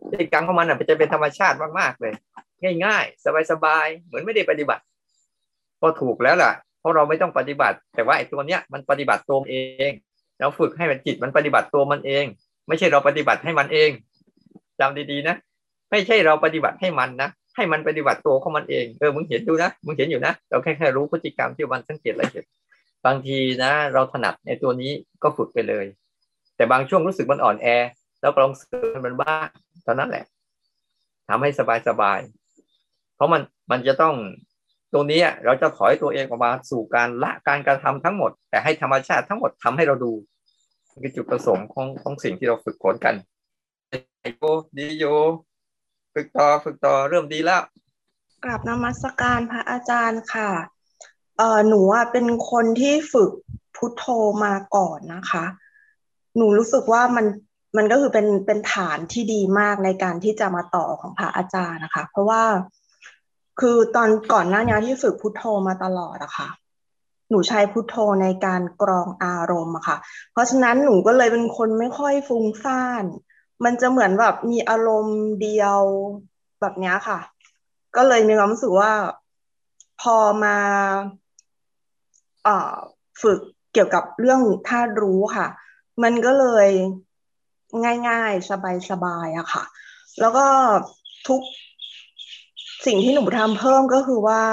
พฤติกรรมของมันอะจะเป็นธรรมชาติมากๆเลย ง่ายๆ สบายๆ เหมือนไม่ได้ปฏิบัติ ก็ถูกแล้วล่ะ เพราะเราไม่ต้องปฏิบัติ แต่ว่าไอ้ตัวเนี้ยมันปฏิบัติตัวเองเราฝึกให้มันจิตมันปฏิบัติตัวมันเอง ไม่ใช่เราปฏิบัติให้มันเองจำดีๆนะไม่ใช่เราปฏิบัติให้มันนะให้มันปฏิบัติตัวของมันเองเออมึงเห็นดูนะมึงเห็นอยู่นะเราแค่แค่รู้พฤติกรรมที่มันสังเกตอะไรเห็นบางทีนะ เราถนัดในตัวนี้ก็ฝึกไปเลย แต่บางช่วงรู้สึกมันอ่อนแอ แล้วลองสึกมันบ้างตอนนั้นแหละทำให้สบายๆเพ ราะมันมันจะต้องตรงนี้เราจะถอยตัวเองออกมาสู่การละการกระทำทั้งหมด แต่ให้ธรรมชาติทั้งหมดทำให้เราดูคือจุดประสงค์ของของสิ่งที่เราฝึกฝนกันโยดีโยฝึกต่อฝึกต่อเริ่มดีแล้วกราบนมัสการพระอาจารย์ค่ะเออหนูอะเป็นคนที่ฝึกพุทโธมาก่อนนะคะ หนูรู้สึกว่ามันมันก็คือเป็นเป็นฐานที่ดีมากในการที่จะมาต่อของพระอาจารย์นะคะ เพราะว่า คือตอนก่อนหน้านี้ที่ฝึกพุทโธมาตลอดอะค่ะ หนูใช้พุทโธในการกรองอารมณ์อะค่ะ เพราะฉะนั้นหนูก็เลยเป็นคนไม่ค่อยฟุ้งซ่าน มันจะเหมือนแบบมีอารมณ์เดียวแบบนี้ค่ะ ก็เลยมีความรู้สึกว่าพอมาอฝึกเกี่ยวกับเรื่องธาตุรู้ค่ะ มันก็เลยง่ายๆ สบายๆอะค่ะ แล้วก็ทุก สิ่งที่หนูทำเพิ่มก็คือว่า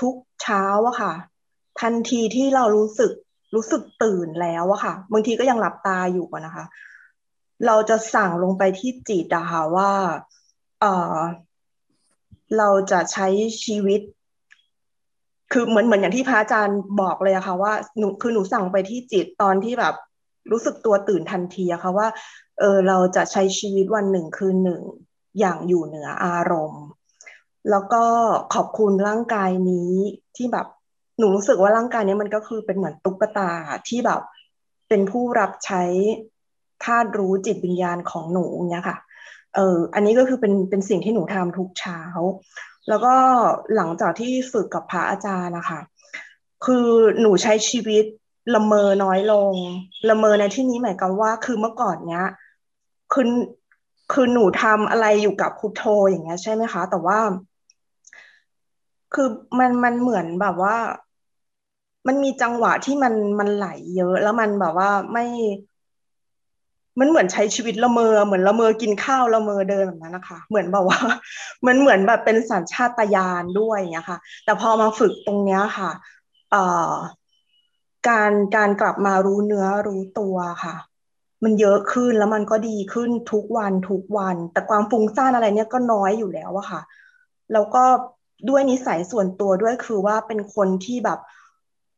ทุกเช้าอะค่ะ ทันทีที่เรารู้สึกรู้สึกตื่นแล้วอะค่ะบางทีก็ยังหลับตาอยู่นะคะ เราจะสั่งลงไปที่จิตอะค่ะว่าเออเราจะใช้ชีวิต คือเหมือนเหมือนอย่างที่พระอาจารย์บอกเลยอะค่ะ ว่าหนูคือหนูสั่งไปที่จิตตอนที่แบบรู้สึกตัวตื่นทันทีอะค่ะว่า เออเราจะใช้ชีวิตวันหนึ่งคืนหนึ่งอย่างอยู่เหนืออารมณ์ แล้วก็ขอบคุณร่างกายนี้ที่แบบหนูรู้สึกว่าร่างกายนี้มันก็คือเป็นเหมือนตุ๊กตาที่แบบเป็นผู้รับใช้ธาตุรู้จิตวิญญาณของหนูเนี่ยค่ะ เอออันนี้ก็คือเป็นเป็นสิ่งที่หนูทำทุกเช้า แล้วก็หลังจากที่ฝึกกับพระอาจารย์นะคะ คือหนูใช้ชีวิตละเมอน้อยลง ละเมอในที่นี้หมายความว่า คือเมื่อก่อนเนี้ยคือคือหนูทำอะไรอยู่กับพุทโธอย่างเงี้ยใช่ไหมคะ แต่ว่า คือมันมันเหมือนแบบว่า มันมีจังหวะที่มันมันไหลเยอะ แล้วมันแบบว่าไม่ มันเหมือนใช้ชีวิตละเมอ เหมือนละเมอกินข้าวละเมอเดินแบบนั้นนะคะ เหมือนแบบว่า มันเหมือนแบบเป็นสัญชาตญาณด้วยอย่างเงี้ยค่ะ แต่พอมาฝึกตรงเนี้ยค่ะเอ่อการการกลับมารู้เนื้อรู้ตัวค่ะ มันเยอะขึ้นแล้วมันก็ดีขึ้นทุกวันทุกวัน แต่ความฟุ้งซ่านอะไรเนี่ยก็น้อยอยู่แล้วอะค่ะ แล้วก็ ด้วยนิสัยส่วนตัวด้วยคือว่าเป็นคนที่แบบ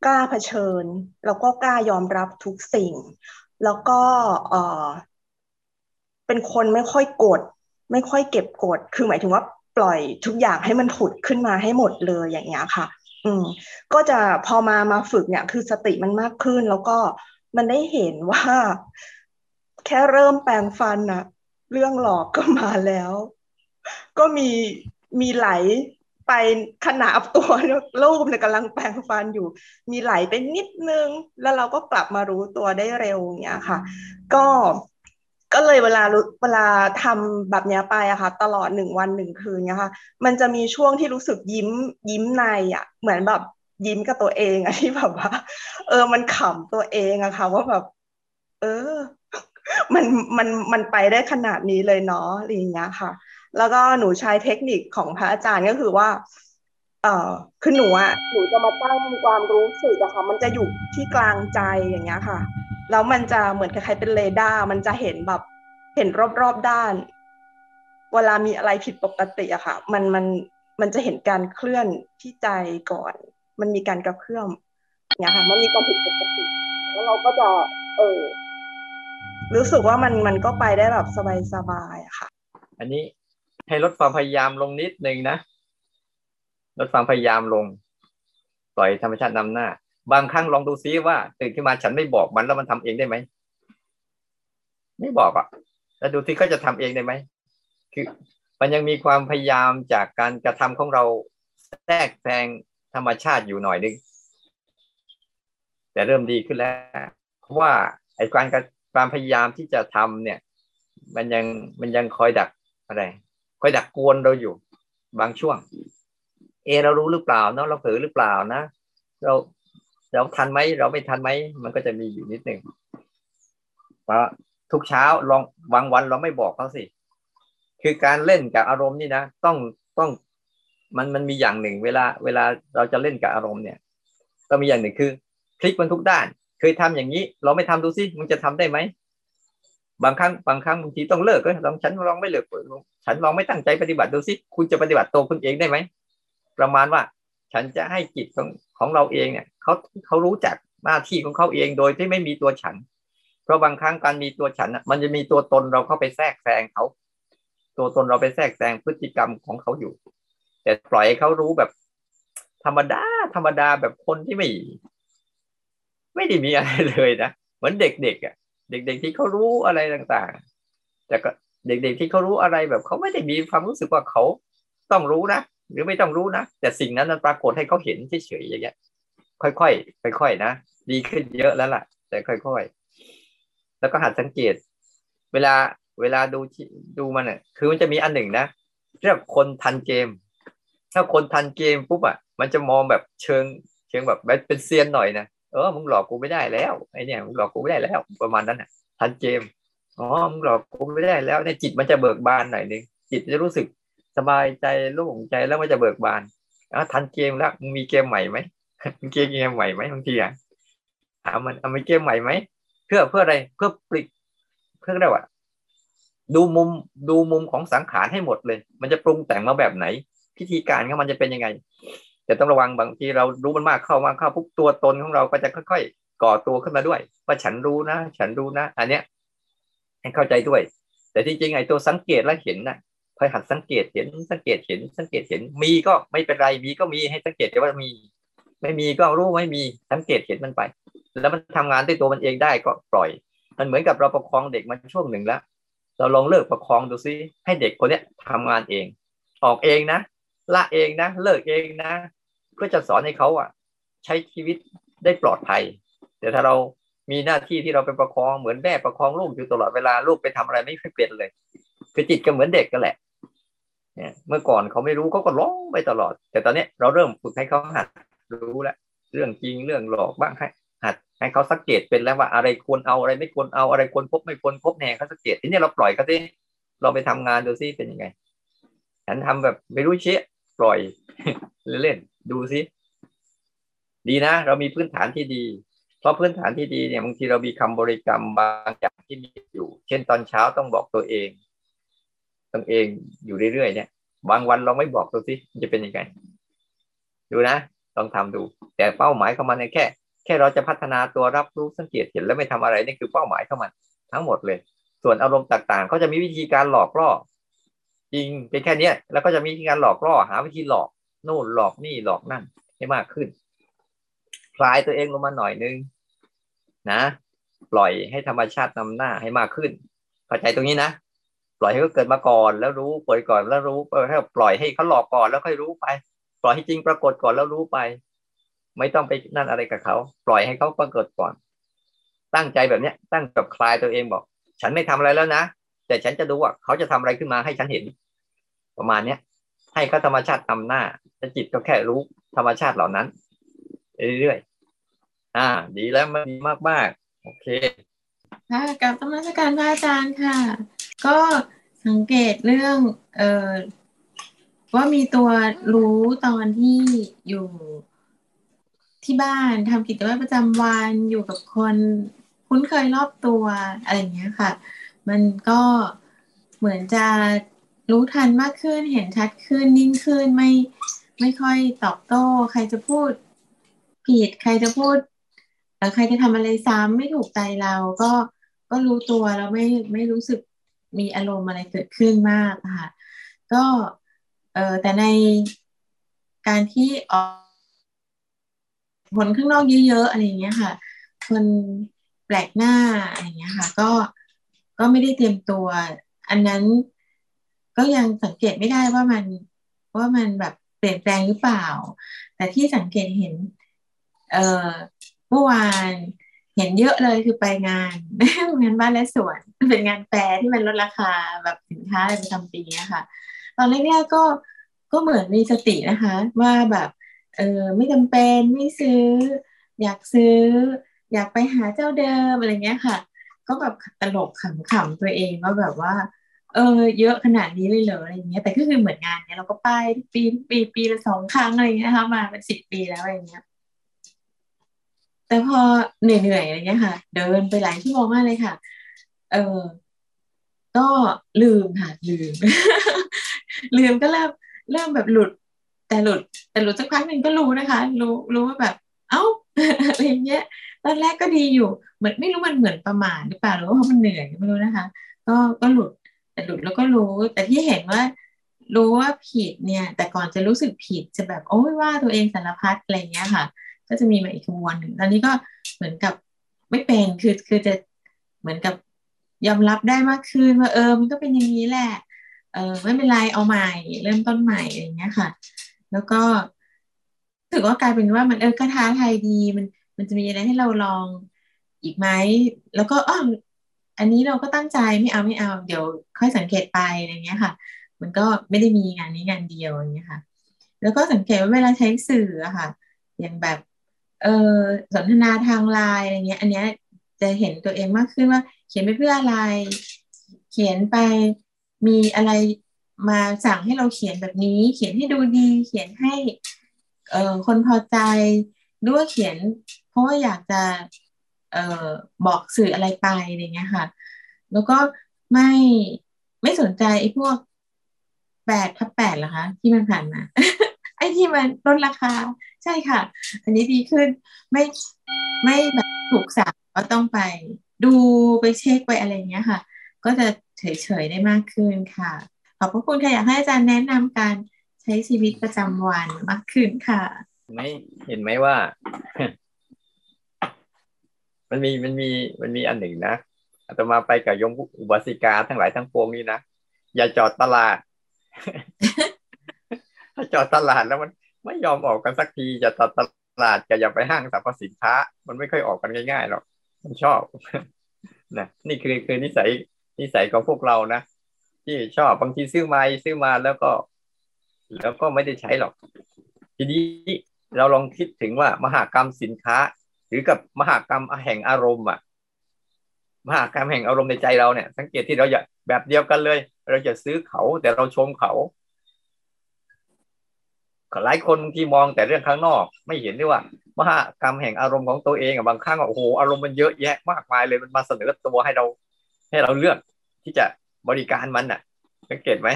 กล้าเผชิญ แล้วก็กล้ายอมรับทุกสิ่ง แล้วก็เออเป็นคนไม่ค่อยกด ไม่ค่อยเก็บกด คือหมายถึงว่าปล่อยทุกอย่างให้มันผุดขึ้นมาให้หมดเลยอย่างเงี้ยค่ะ อืม ก็จะพอมามาฝึกเนี่ย คือสติมันมากขึ้น แล้วก็มันได้เห็นว่า แค่เริ่มแปลงฟันนะเรื่องหลอกก็มาแล้ว ก็มีมีไหล ไปขนาบตัวรูปเนี่ยกำลังแปลงฟันอยู่ มีไหลไปนิดนึง แล้วเราก็กลับมารู้ตัวได้เร็วอย่างเงี้ยค่ะ ก็ก็เลยเวลาเวลาทำแบบนี้ไปอะค่ะ ตลอดหนึ่งวันหนึ่งคืนเนี่ยค่ะมันจะมีช่วงที่รู้สึกยิ้มยิ้มในอะเหมือนแบบยิ้มกับตัวเองอะที่แบบว่า เออมันขำตัวเองอะค่ะ ว่าแบบ เออ มันมันมันไปได้ขนาดนี้เลยเนาะอะไรอย่างเงี้ยค่ะ แล้วก็หนูใช้เทคนิคของพระอาจารย์ก็คือว่า เอ่อคือหนูอะหนูจะมาตั้งความรู้สึกอะค่ะมันจะอยู่ที่กลางใจอย่างเงี้ยค่ะแล้วมันจะเหมือนคล้ายๆเป็นเรดาร์มันจะเห็นแบบเห็นรอบๆด้าน เวลามีอะไรผิดปกติอะค่ะ มันมันมันจะเห็นการเคลื่อนที่ใจก่อน มันมีการกระเพื่อมเนี่ยค่ะ มันมีความผิดปกติแล้วเราก็จะ เออรู้สึกว่ามันมันก็ไปได้แบบสบายๆอะค่ะ อันนี้ ให้ลดความพยายามลงนิดนึงนะลดความพยายามลง ปล่อยธรรมชาตินำหน้า บางครั้งลองดูซิว่า ตื่นขึ้นมาฉันไม่บอกมันแล้วมันทำเองได้ไหมไม่บอกอะแล้วดูที่เขาจะทำเองได้ไหมคือ มันยังมีความพยายามจากการกระทำของเราแทรกแซงธรรมชาติอยู่หน่อยนึงแต่เริ่มดีขึ้นแล้วเพราะว่าไอ้การการพยายามที่จะทำเนี่ย มันยังมันยังคอยดักอะไร คอยดักกวนเราอยู่บางช่วง เอเรารู้หรือเปล่าเนาะเราเผลอหรือเปล่านะ เราเราทันไหมเราไม่ทันไหมมันก็จะมีอยู่นิดหนึ่งพราทุกเช้าลองบางวันเราไม่บอกเขาสิ คือการเล่นกับอารมณ์นี่นะต้องต้องมันมันมีอย่างหนึ่ง เวลาเวลาเราจะเล่นกับอารมณ์เนี่ยก็มีอย่างหนึ่งคือ คลิกมันทุกด้าน เคยทำอย่างนี้ เราไม่ทำดูสิมันจะทำได้ไหม บางครั้งบางครั้งบางทีต้องเลิกก็ลองฉันลองไม่เลิกฉันลองไม่ตั้งใจปฏิบัติดูสิคุณจะปฏิบัติตัวคุณเองได้ไหมประมาณว่าฉันจะให้จิตของของเราเองเนี่ยเขาเขารู้จักหน้าที่ของเขาเองโดยที่ไม่มีตัวฉัน เพราะบางครั้งการมีตัวฉันมันจะมีตัวตนเราเข้าไปแทรกแซงเขา ตัวตนเราไปแทรกแซงพฤติกรรมของเขาอยู่ แต่ปล่อยเขารู้แบบ ธรรมดาธรรมดาแบบคนที่ไม่ ไม่ได้มีอะไรเลยนะเหมือนเด็กๆอะ เด็กๆที่เขารู้อะไรต่างๆ แต่ก็เด็กๆที่เขารู้อะไรแบบเขาไม่ได้มีความรู้สึกว่าเขาต้องรู้นะหรือไม่ต้องรู้นะแต่สิ่งนั้นมันปรากฏให้เขาเห็นเฉยๆอย่างเงี้ย ค่อยๆค่อยๆนะดีขึ้นเยอะแล้วล่ะ แต่ค่อยๆแล้วก็หัดสังเกต เวลาเวลาดูดูมันอะคือมันจะมีอันหนึ่งนะเรียกคนทันเกม ถ้าคนทันเกมปุ๊บอะมันจะมองแบบเชิง เชิงแบบเป็นเซียนหน่อยนะ เออมึงหลอกกูไม่ได้แล้วไอเนี่ยมึงหลอกกูไม่ได้แล้ว ประมาณนั้นอะ ทันเกมอ๋อมึงหลอกกูไม่ได้แล้วในจิตมันจะเบิกบานหน่อยนึงจิตจะรู้สึกสบายใจโล่งใจแล้วมันจะเบิกบานอะทันเกมแล้วมึงมีเกมใหม่ไหมมึงเกมเกมไหวไหมบางทีอะถามมันเอาไปเกมใหม่ไหมเพื่อเพื่ออะไรเพื่อปลิกเพื่อเรียกว่าดูมุมดูมุมของสังขารให้หมดเลย มันจะปรุงแต่งมาแบบไหน พิธีการของมันจะเป็นยังไง แต่ต้องระวังบางทีเรารู้มันมากเข้ามากเข้าปุ๊บตัวตนของเราก็จะค่อย ๆ ก่อตัวขึ้นมาด้วย ว่าฉันรู้นะ ฉันรู้นะ อันเนี้ยให้เข้าใจด้วย แต่ที่จริงไอ้ตัวสังเกตและเห็นนะคอยหัดสังเกตเห็นสังเกตเห็นสังเกตเห็นมีก็ไม่เป็นไรมีก็มีให้สังเกตแต่ว่ามี ไม่มีก็รู้ไม่มีสังเกตเห็นมันไป แล้วมันทำงานด้วยตัวมันเองได้ก็ปล่อย มันเหมือนกับเราประคองเด็กมาช่วงหนึ่งแล้ว เราลองเลิกประคองดูซิให้เด็กคนนี้ทำงานเอง ออกเองนะละเองนะ เลิกเองนะ เพื่อจะสอนให้เขาอะ ใช้ชีวิตได้ปลอดภัย แต่ถ้าเรามีหน้าที่ที่เราไปประคองเหมือนแม่ประคองลูกอยู่ตลอดเวลาลูกไปทำอะไรไม่ค่อยเป็นเลยคือจิตก็เหมือนเด็กกันแหละเนี่ยเมื่อก่อนเขาไม่รู้เขาก็ร้องไปตลอด แต่ตอนนี้เราเริ่มฝึกให้เขาหัดรู้แล้วเรื่องจริงเรื่องหลอกบ้างให้หัดให้เขาสังเกตเป็นแล้วว่าอะไรควรเอาอะไรไม่ควรเอาอะไรควรพบไม่ควรพบแน่เขาสังเกตทีนี้เราปล่อยเขาสิเราไปทำงานดูซิเป็นยังไงฉันทำแบบไม่รู้เชี่ย ปล่อยเล่นดูซิดีนะ เรามีพื้นฐานที่ดี เพราะพื้นฐานที่ดีเนี่ยบางทีเรามีคำบริกรรมบางอย่างที่มีอยู่ เช่นตอนเช้าต้องบอกตัวเองตัวเองอยู่เรื่อยๆเนี่ย บางวันเราไม่บอกตัวซิจะเป็นยังไง ดูนะต้องทำดู แต่เป้าหมายของมันเนี่ยแค่ แค่เราจะพัฒนาตัวรับรู้สังเกตเห็นแล้วไม่ทำอะไรนี่คือเป้าหมายของมันทั้งหมดเลย ส่วนอารมณ์ต่างๆเขาจะมีวิธีการหลอกล่อ จริงเป็นแค่นี้แล้วก็จะมีการหลอกล่อหาวิธีหลอกโน่นหลอกนี่หลอกนั่นให้มากขึ้น คลายตัวเองลงมาหน่อยนึงนะปล่อยให้ธรรมชาตินำหน้าให้มากขึ้นเข้าใจตรงนี้นะปล่อยให้เขาเกิดมาก่อนแล้วรู้ปล่อยก่อนแล้วรู้ให้ปล่อยให้เขาหลอกก่อนแล้วค่อยรู้ไป ปล่อยให้จริงปรากฏก่อนแล้วรู้ไป ไม่ต้องไปนั่นอะไรกับเขาปล่อยให้เขาปรากฏก่อน ตั้งใจแบบเนี้ย ตั้งกับคลายตัวเองบอก ฉันไม่ทำอะไรแล้วนะ แต่ฉันจะดูว่าเขาจะทำอะไรขึ้นมาให้ฉันเห็น ประมาณเนี้ยให้เขาธรรมชาติทำหน้าจะจิตก็แค่รู้ธรรมชาติเหล่านั้นเรื่อยๆอ่า ดีแล้วมันดีมากๆโอเคค่ะกับธรรมชการพระอาจารย์ค่ะ ก็สังเกตเรื่อง เอ่อว่ามีตัวรู้ตอนที่อยู่ที่บ้านทำกิจวัตรประจำวันอยู่กับคน คุ้นเคยรอบตัวอะไรอย่างเงี้ยค่ะ มันก็เหมือนจะรู้ทันมากขึ้นเห็นชัดขึ้นนิ่งขึ้นไม่ไม่ค่อยตอบโต้ ใครจะพูดผิดใครจะพูดใครจะทำอะไรซ้ำไม่ถูกใจเราก็ก็รู้ตัวแล้วไม่ไม่รู้สึกมีอารมณ์อะไรเกิดขึ้นมากค่ะก็เออแต่ในการที่ออกผลข้างนอกเยอะๆอะไรอย่างเงี้ยค่ะ คนแปลกหน้าอะไรอย่างเงี้ยค่ะ ก็ ก็ไม่ได้เตรียมตัว อันนั้นก็ยังสังเกตไม่ได้ว่ามันว่ามันแบบเปลี่ยนแปลงหรือเปล่า แต่ที่สังเกตเห็น เอ่อเมื่อวานเห็นเยอะเลยคือไปงานงานบ้านและสวนเป็นงานแปรที่มันลดราคาแบบสินค้าประจำปีนะคะ ตอนแรกๆก็ก็เหมือนมีสตินะคะ ว่าแบบเออไม่จำเป็นไม่ซื้อ อยากซื้อ อยากไปหาเจ้าเดิมอะไรเงี้ยค่ะ ก็แบบตลกขำๆตัวเองว่าแบบว่า เออ เยอะขนาดนี้เลยเหรออะไรเงี้ย แต่ก็คือเหมือนงานเนี้ยเราก็ไปปีปีปีละสองครั้งอะไรเงี้ยนะคะมาเป็นสิบปีแล้วอะไรเงี้ยแต่พอเหนื่อยๆอะไรเงี้ยค่ะ เดินไปหลายชั่วโมงมากเลยค่ะ เออก็ลืมค่ะลืม ลืมก็เริ่มเริ่มแบบหลุด แต่หลุด แต่หลุดสักพักหนึ่งก็รู้นะคะ รู้รู้ว่าแบบ เอ้าอะไรเงี้ย ตอนแรกก็ดีอยู่เหมือนไม่รู้มันเหมือนประมาทหรือเปล่าหรือว่าเพราะมันเหนื่อยไม่รู้นะคะ ก็ก็หลุดแต่หลุดแล้วก็รู้ แต่ที่เห็นว่า รู้ว่าผิดเนี่ย แต่ก่อนจะรู้สึกผิดจะแบบโอ้ยว่าตัวเองสารพัดอะไรเงี้ยค่ะ ก็จะมีมาอีกขบวนหนึ่งตอนนี้ก็เหมือนกับไม่เป็นคือคือจะเหมือนกับยอมรับได้มากขึ้นว่าเออมันก็เป็นอย่างนี้แหละ เออไม่เป็นไรเอาใหม่ เริ่มต้นใหม่อะไรเงี้ยค่ะ แล้วก็ถือว่ากลายเป็นว่ามันเออก็ท้าทายดีมัน มันจะมีอะไรให้เราลองอีกไหมแล้วก็อ๋ออันนี้เราก็ตั้งใจไม่เอาไม่เอา เดี๋ยวค่อยสังเกตไปอะไรเงี้ยค่ะ มันก็ไม่ได้มีงานนี้งานเดียวอย่างเงี้ยค่ะ แล้วก็สังเกตว่าเวลาใช้สื่ออะค่ะ อย่างแบบเออสนทนาทางไลน์อะไรเงี้ย อันเนี้ยจะเห็นตัวเองมากขึ้นว่า เขียนไปเพื่ออะไร เขียนไปมีอะไรมาสั่งให้เราเขียนแบบนี้ เขียนให้ดูดี เขียนให้เอ่อคนพอใจหรือว่าเขียน เพราะว่าอยากจะเอ่อบอกสื่ออะไรไปอะไรเงี้ยค่ะ แล้วก็ไม่ไม่สนใจไอ้พวกแปดทับแปดเหรอคะที่มันผ่านมาไอ้ที่มันลดราคา ใช่ค่ะ อันนี้ดีขึ้นไม่ไม่แบบถูกสั่งก็ต้องไปดูไปเช็คไปอะไรเงี้ยค่ะ ก็จะเฉยๆได้มากขึ้นค่ะ ขอบพระคุณค่ะอยากให้อาจารย์แนะนำการใช้ชีวิตประจำวันมากขึ้นค่ะ ไม่เห็นไหมว่า มันมีมันมีมันมีอันหนึ่งนะอาตมาไปกับยมอุบาสิกาทั้งหลายทั้งปวงนี้นะอย่าจอดตลาด ถ้าจอดตลาดแล้วมันไม่ยอมออกกันสักทีจะจอดตลาดจะอย่าไปห้างสรรพสินค้า มันไม่ค่อยออกกันง่ายๆหรอกมันชอบนะนี่คือคือนิสัยนิสัยของพวกเรานะที่ชอบบางทีซื้อมาซื้อมาแล้วก็ แล้วก็ไม่ได้ใช้หรอก ทีนี้เราลองคิดถึงว่ามหากรรมสินค้า หรือกับมหากรรมแห่งอารมณ์อะมหากรรมแห่งอารมณ์ในใจเราเนี่ย สังเกตที่เราอย่าแบบเดียวกันเลย เราจะซื้อเขาแต่เราชมเขาหลายคนที่มองแต่เรื่องข้างนอก ไม่เห็นด้วยว่า มหากรรมแห่งอารมณ์ของตัวเองอะบางครั้งโอ้โหอารมณ์มันเยอะแยะมากมายเลยมันมาเสนอตัวให้เรา ให้เราเลือกที่จะบริการมันอะ สังเกตไหม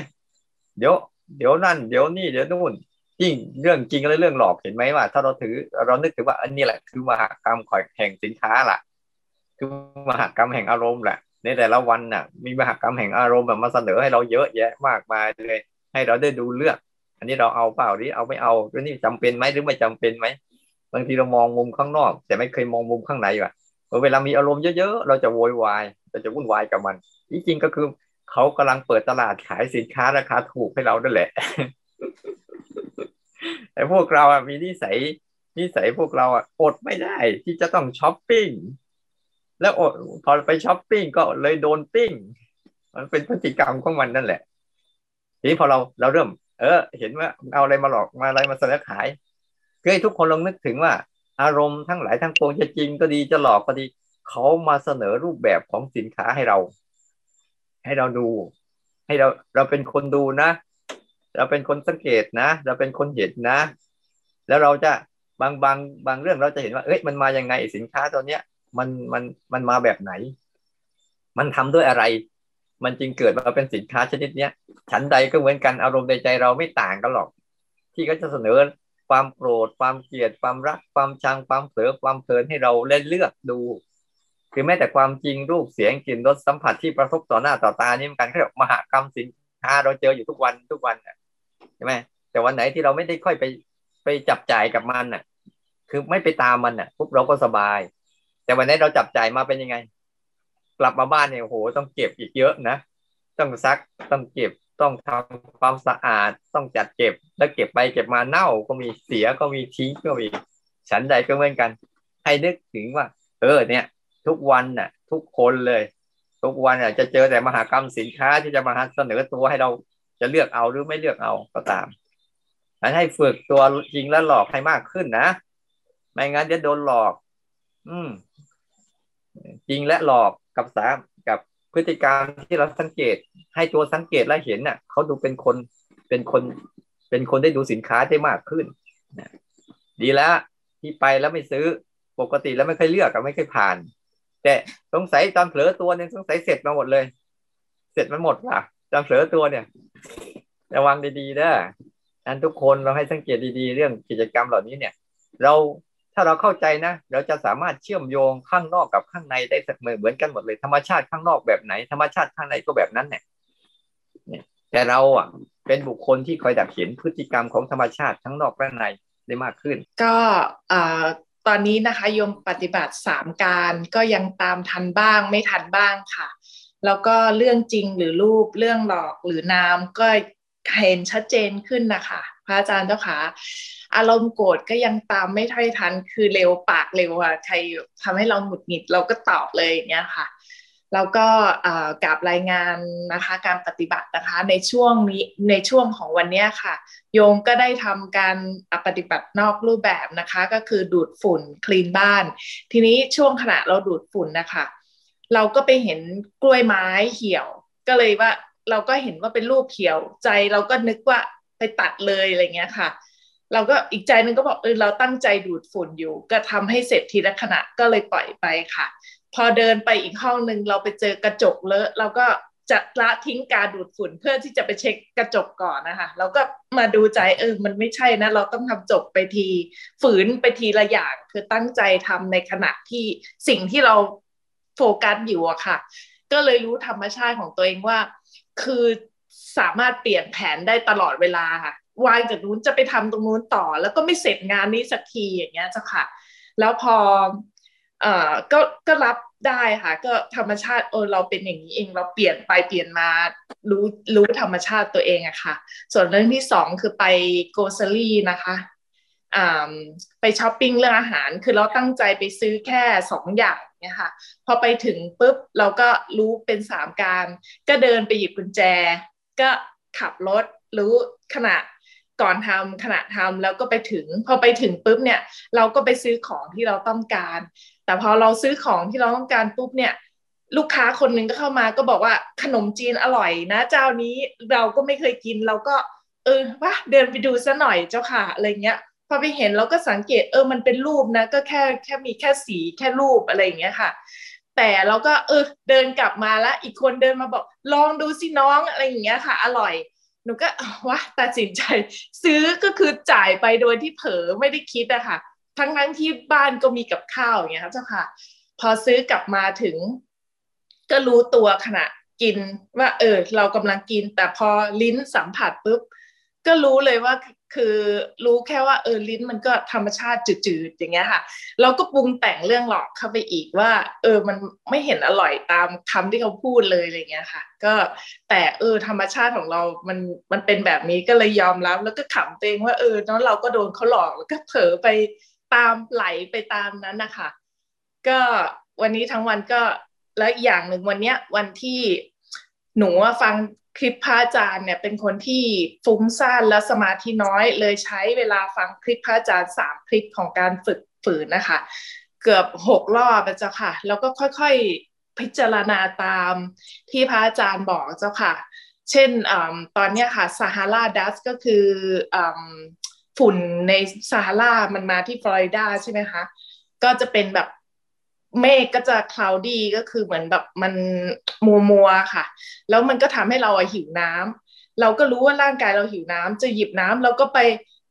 เดี๋ยว เดี๋ยวนั่น เดี๋ยวนี่เดี๋ยวนู่น จริงเรื่องจริงและเรื่องหลอกเห็นไหมว่า ถ้าเราถือเรานึกถึงว่าอันนี้แหละคือมหากรรมแห่งสินค้าล่ะ คือมหากรรมแห่งอารมณ์แหละในแต่ละวันน่ะ มีมหากรรมแห่งอารมณ์แบบมาเสนอให้เราเยอะแยะมากมายเลย ให้เราได้ดูเลือก อันนี้เราเอาเปล่าหรือเอาไม่เอาเรื่องนี้จำเป็นไหมหรือไม่จำเป็นไหมบางทีเรามองมุมข้างนอก แต่ไม่เคยมองมุมข้างในว่ะเวลามีอารมณ์เยอะๆเราจะโวยวายเราจะวุ่นวายกับมันที่จริงก็คือเขากำลังเปิดตลาดขายสินค้าราคาถูกให้เราด้วยแหละ แต่พวกเราอะมีนิสัยนิสัยพวกเราอะอดไม่ได้ที่จะต้องช้อปปิ้งแล้วอดพอไปช้อปปิ้งก็เลยโดนปิ้ง มันเป็นพฤติกรรมของมันนั่นแหละ ทีนี้พอเราเราเริ่ม เออ เห็นว่าเอาอะไรมาหลอกมาอะไรมาเสนอขายคือให้ทุกคนลองนึกถึงว่า อารมณ์ทั้งหลายทั้งปวงจะจริงก็ดีจะหลอกก็ดีเขามาเสนอรูปแบบของสินค้าให้เรา ให้เราดู ให้เราเราเป็นคนดูนะ เราเป็นคนสังเกตนะ เราเป็นคนเห็นนะ แล้วเราจะบางบางบางเรื่องเราจะเห็นว่า เอ้ยมันมายังไงสินค้าตัวเนี้ย มันมันมันมาแบบไหน มันทำด้วยอะไร มันจึงเกิดมาเป็นสินค้าชนิดเนี้ยฉันใดก็เหมือนกันอารมณ์ในใจเราไม่ต่างกันหรอก ที่ก็จะเสนอความโกรธความเกลียดความรัก ความชังความเผลอความเพลินให้เราเล่นเลือกดู คือแม้แต่ความจริงรูปเสียงกลิ่นรสสัมผัสที่ประทบต่อหน้าต่อตานี่มันการเรียกมหากรรมสินค้าเราเจออยู่ทุกวันทุกวัน ใช่ไหมแต่วันไหนที่เราไม่ได้ค่อยไปไปจับจ่ายกับมันอะ คือไม่ไปตามมันอะปุ๊บเราก็สบาย แต่วันนี้เราจับจ่ายมาเป็นยังไง กลับมาบ้านเนี่ยโหต้องเก็บอีกเยอะนะต้องซักต้องเก็บต้องทำความสะอาดต้องจัดเก็บ แล้วเก็บไปเก็บมาเน่าก็มีเสียก็มีทิ้งก็มีฉันใดก็เหมือนกัน ให้นึกถึงว่า เออเนี่ย ทุกวันน่ะ ทุกคนเลย ทุกวันน่ะจะเจอแต่มหากรรมสินค้าที่จะมาเสนอตัวให้เรา จะเลือกเอาหรือไม่เลือกเอาก็ตามให้ฝึกตัวจริงและหลอกให้มากขึ้นนะไม่งั้นจะโดนหลอก อืม จริงและหลอกกับสามกับพฤติกรรมที่เราสังเกต ให้ตัวสังเกตและเห็นน่ะเขาดูเป็นคนเป็นคน เป็นคนได้ดูสินค้าได้มากขึ้นนะดีแล้วที่ไปแล้วไม่ซื้อปกติแล้วไม่เคยเลือกกับไม่เคยผ่าน แต่สงสัยตอนเผลอตัวเนี่ยสงสัยเสร็จมาหมดเลย เสร็จมันหมดว่ะ ตอนเผลอตัวเนี่ยระวังดีๆนะอันทุกคนเราให้สังเกตดีๆ เรื่องกิจกรรมเหล่านี้เนี่ย เราถ้าเราเข้าใจนะ เราจะสามารถเชื่อมโยงข้างนอกกับข้างในได้เสมอเหมือนกันหมดเลยธรรมชาติข้างนอกแบบไหนธรรมชาติข้างในก็แบบนั้นเนี่ยแต่เราอะเป็นบุคคลที่คอยดักเห็นพฤติกรรมของธรรมชาติทั้งนอกและในได้มากขึ้น ก็ตอนนี้นะคะโยมปฏิบัติสามการก็ยังตามทันบ้างไม่ทันบ้างค่ะ แล้วก็เรื่องจริงหรือรูปเรื่องหลอกหรือนามก็เห็นชัดเจนขึ้นนะคะพระอาจารย์เจ้าค่ะอารมณ์โกรธก็ยังตามไม่ทันทันคือเร็วปากเร็วค่ะใครทำให้เราหงุดหงิดเราก็ตอบเลยอย่างเงี้ยค่ะแล้วก็กราบรายงานนะคะการปฏิบัตินะคะในช่วงนี้ในช่วงของวันนี้ค่ะ โยมก็ได้ทำการปฏิบัตินอกรูปแบบนะคะ ก็คือดูดฝุ่นคลีนบ้าน ทีนี้ช่วงขณะเราดูดฝุ่นนะคะ เราก็ไปเห็นกล้วยไม้เหี่ยว ก็เลยว่าเราก็เห็นว่าเป็นรูปเขียวใจเราก็นึกว่าไปตัดเลยอะไรเงี้ยค่ะ เราก็อีกใจนึงก็บอกเออเราตั้งใจดูดฝุ่นอยู่ ก็ทำให้เสร็จทีละขณะก็เลยปล่อยไปค่ะ พอเดินไปอีกห้องหนึ่งเราไปเจอกระจกเลอะเราก็จะละทิ้งการดูดฝุ่นเพื่อที่จะไปเช็คกระจกก่อนนะคะเราก็มาดูใจเออมันไม่ใช่นะ เราต้องทำจบไปทีฝืนไปทีละอย่างคือตั้งใจทำในขณะที่สิ่งที่เรา โฟกัสอยู่อะค่ะ ก็เลยรู้ธรรมชาติของตัวเองว่า คือสามารถเปลี่ยนแผนได้ตลอดเวลาค่ะวางจากนู้นจะไปทำตรงนู้นต่อ แล้วก็ไม่เสร็จงานนี้สักทีอย่างเงี้ยจ้ะค่ะ แล้วพอเอ่อก็ก็รับได้ค่ะ ก็ธรรมชาติเออเราเป็นอย่างนี้เองเราเปลี่ยนไปเปลี่ยนมารู้รู้ธรรมชาติตัวเองอะค่ะ ส่วนเรื่องที่สองคือไปโกลเซอรี่นะคะไปช้อปปิ้งเรื่องอาหาร คือเราตั้งใจไปซื้อแค่สองอย่าง เนี่ยค่ะ พอไปถึงปุ๊บเราก็รู้เป็นสามการ ก็เดินไปหยิบกุญแจ ก็ขับรถรู้ขณะก่อนทำขณะทำแล้วก็ไปถึง พอไปถึงปุ๊บเนี่ย เราก็ไปซื้อของที่เราต้องการ แต่พอเราซื้อของที่เราต้องการปุ๊บเนี่ย ลูกค้าคนหนึ่งก็เข้ามาก็บอกว่าขนมจีนอร่อยนะ เจ้านี้เราก็ไม่เคยกินเราก็ เออว่าเดินไปดูซะหน่อยเจ้าค่ะอะไรเงี้ย พอไปเห็นเราก็สังเกตเออมันเป็นรูปนะ ก็แค่แค่มีแค่สีแค่รูปอะไรอย่างเงี้ยค่ะ แต่เราก็เออเดินกลับมาแล้วอีกคนเดินมาบอกลองดูสิน้องอะไรอย่างเงี้ยค่ะ อร่อยหนูก็ว่าตัดสินใจ ซื้อก็คือจ่ายไปโดยที่เผลอไม่ได้คิดอะค่ะ ทั้งทั้งที่บ้านก็มีกับข้าวอย่างเงี้ยเจ้าค่ะ พอซื้อกลับมาถึง ก็รู้ตัวขณะกินว่า เออ เรากำลังกิน แต่พอลิ้นสัมผัสปุ๊บก็รู้เลยว่า คือรู้แค่ว่าเออลิ้นมันก็ธรรมชาติจืดๆอย่างเงี้ยค่ะ เราก็ปรุงแต่งเรื่องหลอกเข้าไปอีกว่า เออมันไม่เห็นอร่อยตามคำที่เขาพูดเลยอะไรเงี้ยค่ะ ก็แต่เออธรรมชาติของเรา มันมันเป็นแบบนี้ก็เลยยอมรับ แล้วก็ขำตัวเองว่าเออเนาะเราก็โดนเขาหลอกแล้วก็เผลอไปตามไหลไปตามนั้นนะคะก็วันนี้ทั้งวันก็แล้วอย่างหนึ่งวันเนี้ยวันที่หนูฟัง คลิปพระอาจารย์เนี่ยเป็นคนที่ฟุ้งซ่านและสมาธิน้อย เลยใช้เวลาฟังคลิปพระอาจารย์สามคลิปของการฝึกฝืนนะคะ เกือบหกรอบเจ้าค่ะ แล้วก็ค่อยๆพิจารณาตามที่พระอาจารย์บอกเจ้าค่ะ เช่นอตอนนี้ค่ะซาฮาราดัสก็คืออฝุ่นในซาฮารามันมาที่ฟลอริดาใช่ไหมคะก็จะเป็นแบบ เมฆก็จะ cloudy ก็คือเหมือนแบบมันมัวมัวค่ะ แล้วมันก็ทำให้เราหิวน้ำเราก็รู้ว่าร่างกายเราหิวน้ำจะหยิบน้ำเราก็ไป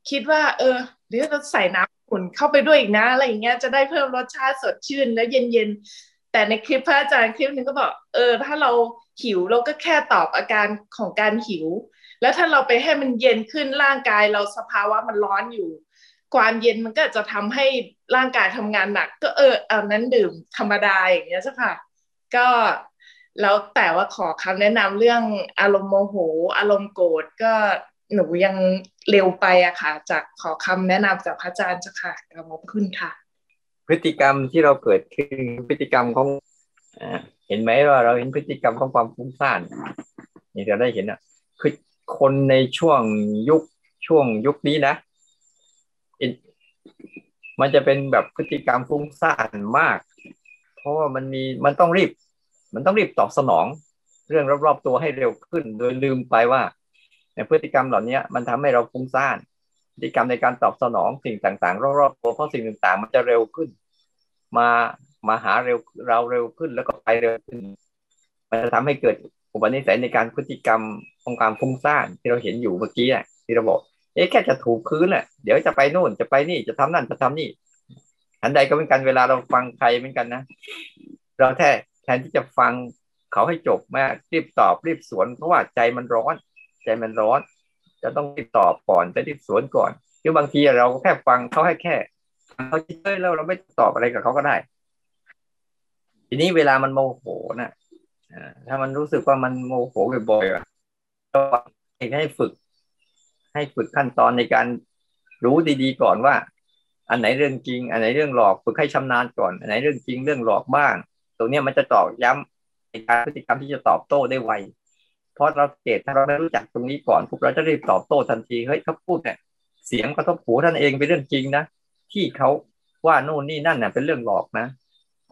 คิดว่า เออหรือเราใส่น้ำขุ่นเข้าไปด้วยอีกนะอะไรอย่างเงี้ยจะได้เพิ่มรสชาติสดชื่นและเย็นๆแต่ในคลิปพระอาจารย์คลิปหนึ่งก็บอกเออ ถ้าเราหิวเราก็แค่ตอบอาการของการหิว แล้วถ้าเราไปให้มันเย็นขึ้นร่างกายเราสภาวะมันร้อนอยู่ ความเย็นมันก็จะทำให้ร่างกายทำงานหนัก ก็เออเอานั้นดื่มธรรมดาอย่างเงี้ยใช่ค่ะก็แล้วแต่ว่าขอคำแนะนำเรื่องอารมณ์โมโห อารมณ์โกรธก็หนูยังเร็วไปอะค่ะ จากขอคำแนะนำจากพระอาจารย์จ้ะค่ะขอบคุณค่ะ พฤติกรรมที่เราเกิดขึ้นพฤติกรรมของเห็นไหมว่าเราเห็นพฤติกรรมของความฟุ้งซ่านนี่เราได้เห็นอะคือคนในช่วงยุคช่วงยุคนี้นะ มันจะเป็นแบบพฤติกรรมฟุ้งซ่านมาก เพราะว่ามันมีมันต้องรีบ มันต้องรีบตอบสนอง เรื่องรอบๆตัวให้เร็วขึ้น โดยลืมไปว่าในพฤติกรรมเหล่านี้มันทำให้เราฟุ้งซ่านพฤติกรรมในการตอบสนองสิ่งต่างๆ รอบๆตัวเพราะสิ่งต่างๆ มันจะเร็วขึ้น มามาหาเร็วเราเร็วขึ้นแล้วก็ไปเร็วขึ้น มันจะทำให้เกิดอุปนิสัยในการพฤติกรรมของการฟุ้งซ่านที่เราเห็นอยู่เมื่อกี้ที่เราบอก เอ๊ะแค่จะถูกพื้นแหละเดี๋ยวจะไปโน่นจะไปนี่จะทำนั่นจะทำนี่ อันใดก็เป็นกันเวลาเราฟังใครเหมือนกันนะเราแท้แทนที่จะฟังเขาให้จบมารีบตอบรีบสวน เพราะว่าใจมันร้อน ใจมันร้อน จะต้องรีบตอบก่อนจะรีบสวนก่อนคือบางทีเราแค่ฟังเขาให้แค่เขาเฉยแล้วเราไม่ตอบอะไรกับเขาก็ได้ ทีนี้เวลามันโมโหนะถ้ามันรู้สึกว่ามันโมโหบ่อยๆก็ให้ฝึก ให้ฝึกขั้นตอนในการรู้ดีๆก่อนว่า อันไหนเรื่องจริง อันไหนเรื่องหลอกฝึกให้ชำนาญก่อน อันไหนเรื่องจริงเรื่องหลอกบ้าง ตรงนี้มันจะตอกย้ำในการพฤติกรรมที่จะตอบโต้ได้ไวเพราะเราเกตถ้าเราไม่รู้จักตรงนี้ก่อนพวกเราจะรีบตอบโต้ทันทีเฮ้ยเขาพูดเนี่ยเสียงกระทบหูท่านเองเป็นเรื่องจริงนะที่เขาว่าโน่นนี่นั่นน่ะเป็นเรื่องหลอกนะ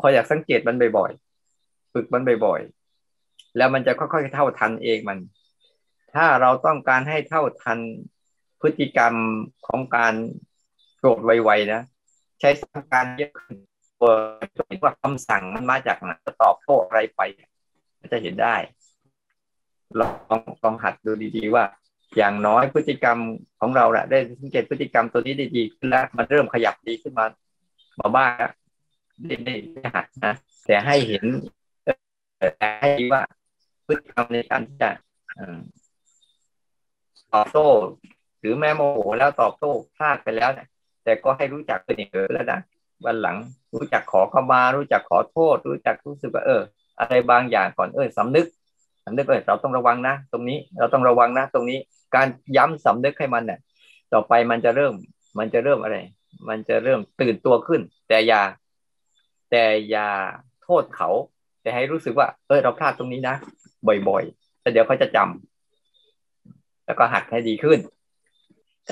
คอยอยากสังเกตมันบ่อยๆฝึกมันบ่อยๆแล้วมันจะค่อยๆเท่าทันเองมัน ถ้าเราต้องการให้เท่าทัน พฤติกรรมของการโกรธไวๆนะใช้สร้างการเยอะขึ้นว่าคำสั่งมันมาจากไหนจะตอบโต้อะไรไปจะเห็นได้ลองลองหัดดูดีๆว่า อย่างน้อยพฤติกรรมของเราแหละได้สังเกตพฤติกรรมตัวนี้ได้ดีขึ้นแล้วมันเริ่มขยับดีขึ้นมามาบ้างได้ได้หัดนะแต่ให้เห็นแต่ให้ว่าพฤติกรรมในการที่จะตอบโต้ หรือแม้โมโหแล้วตอบโต้พลาดไปแล้วเนี่ยแต่ก็ให้รู้จักเป็นอย่างเออแล้วนะวันหลังรู้จักขอเข้ามา รู้จักขอโทษ รู้จักรู้สึกว่าเออ อะไรบางอย่างก่อนเออสำนึกสำนึกเออเราต้องระวังนะ ตรงนี้เราต้องระวังนะ ตรงนี้การย้ำสำนึกให้มันเนี่ยต่อไปมันจะเริ่มมันจะเริ่มอะไร มันจะเริ่มตื่นตัวขึ้น แต่อย่า แต่อย่าโทษเขา แต่ให้รู้สึกว่า เออเราพลาดตรงนี้นะบ่อยๆแต่เดี๋ยวเขาจะจำแล้วก็หัดให้ดีขึ้น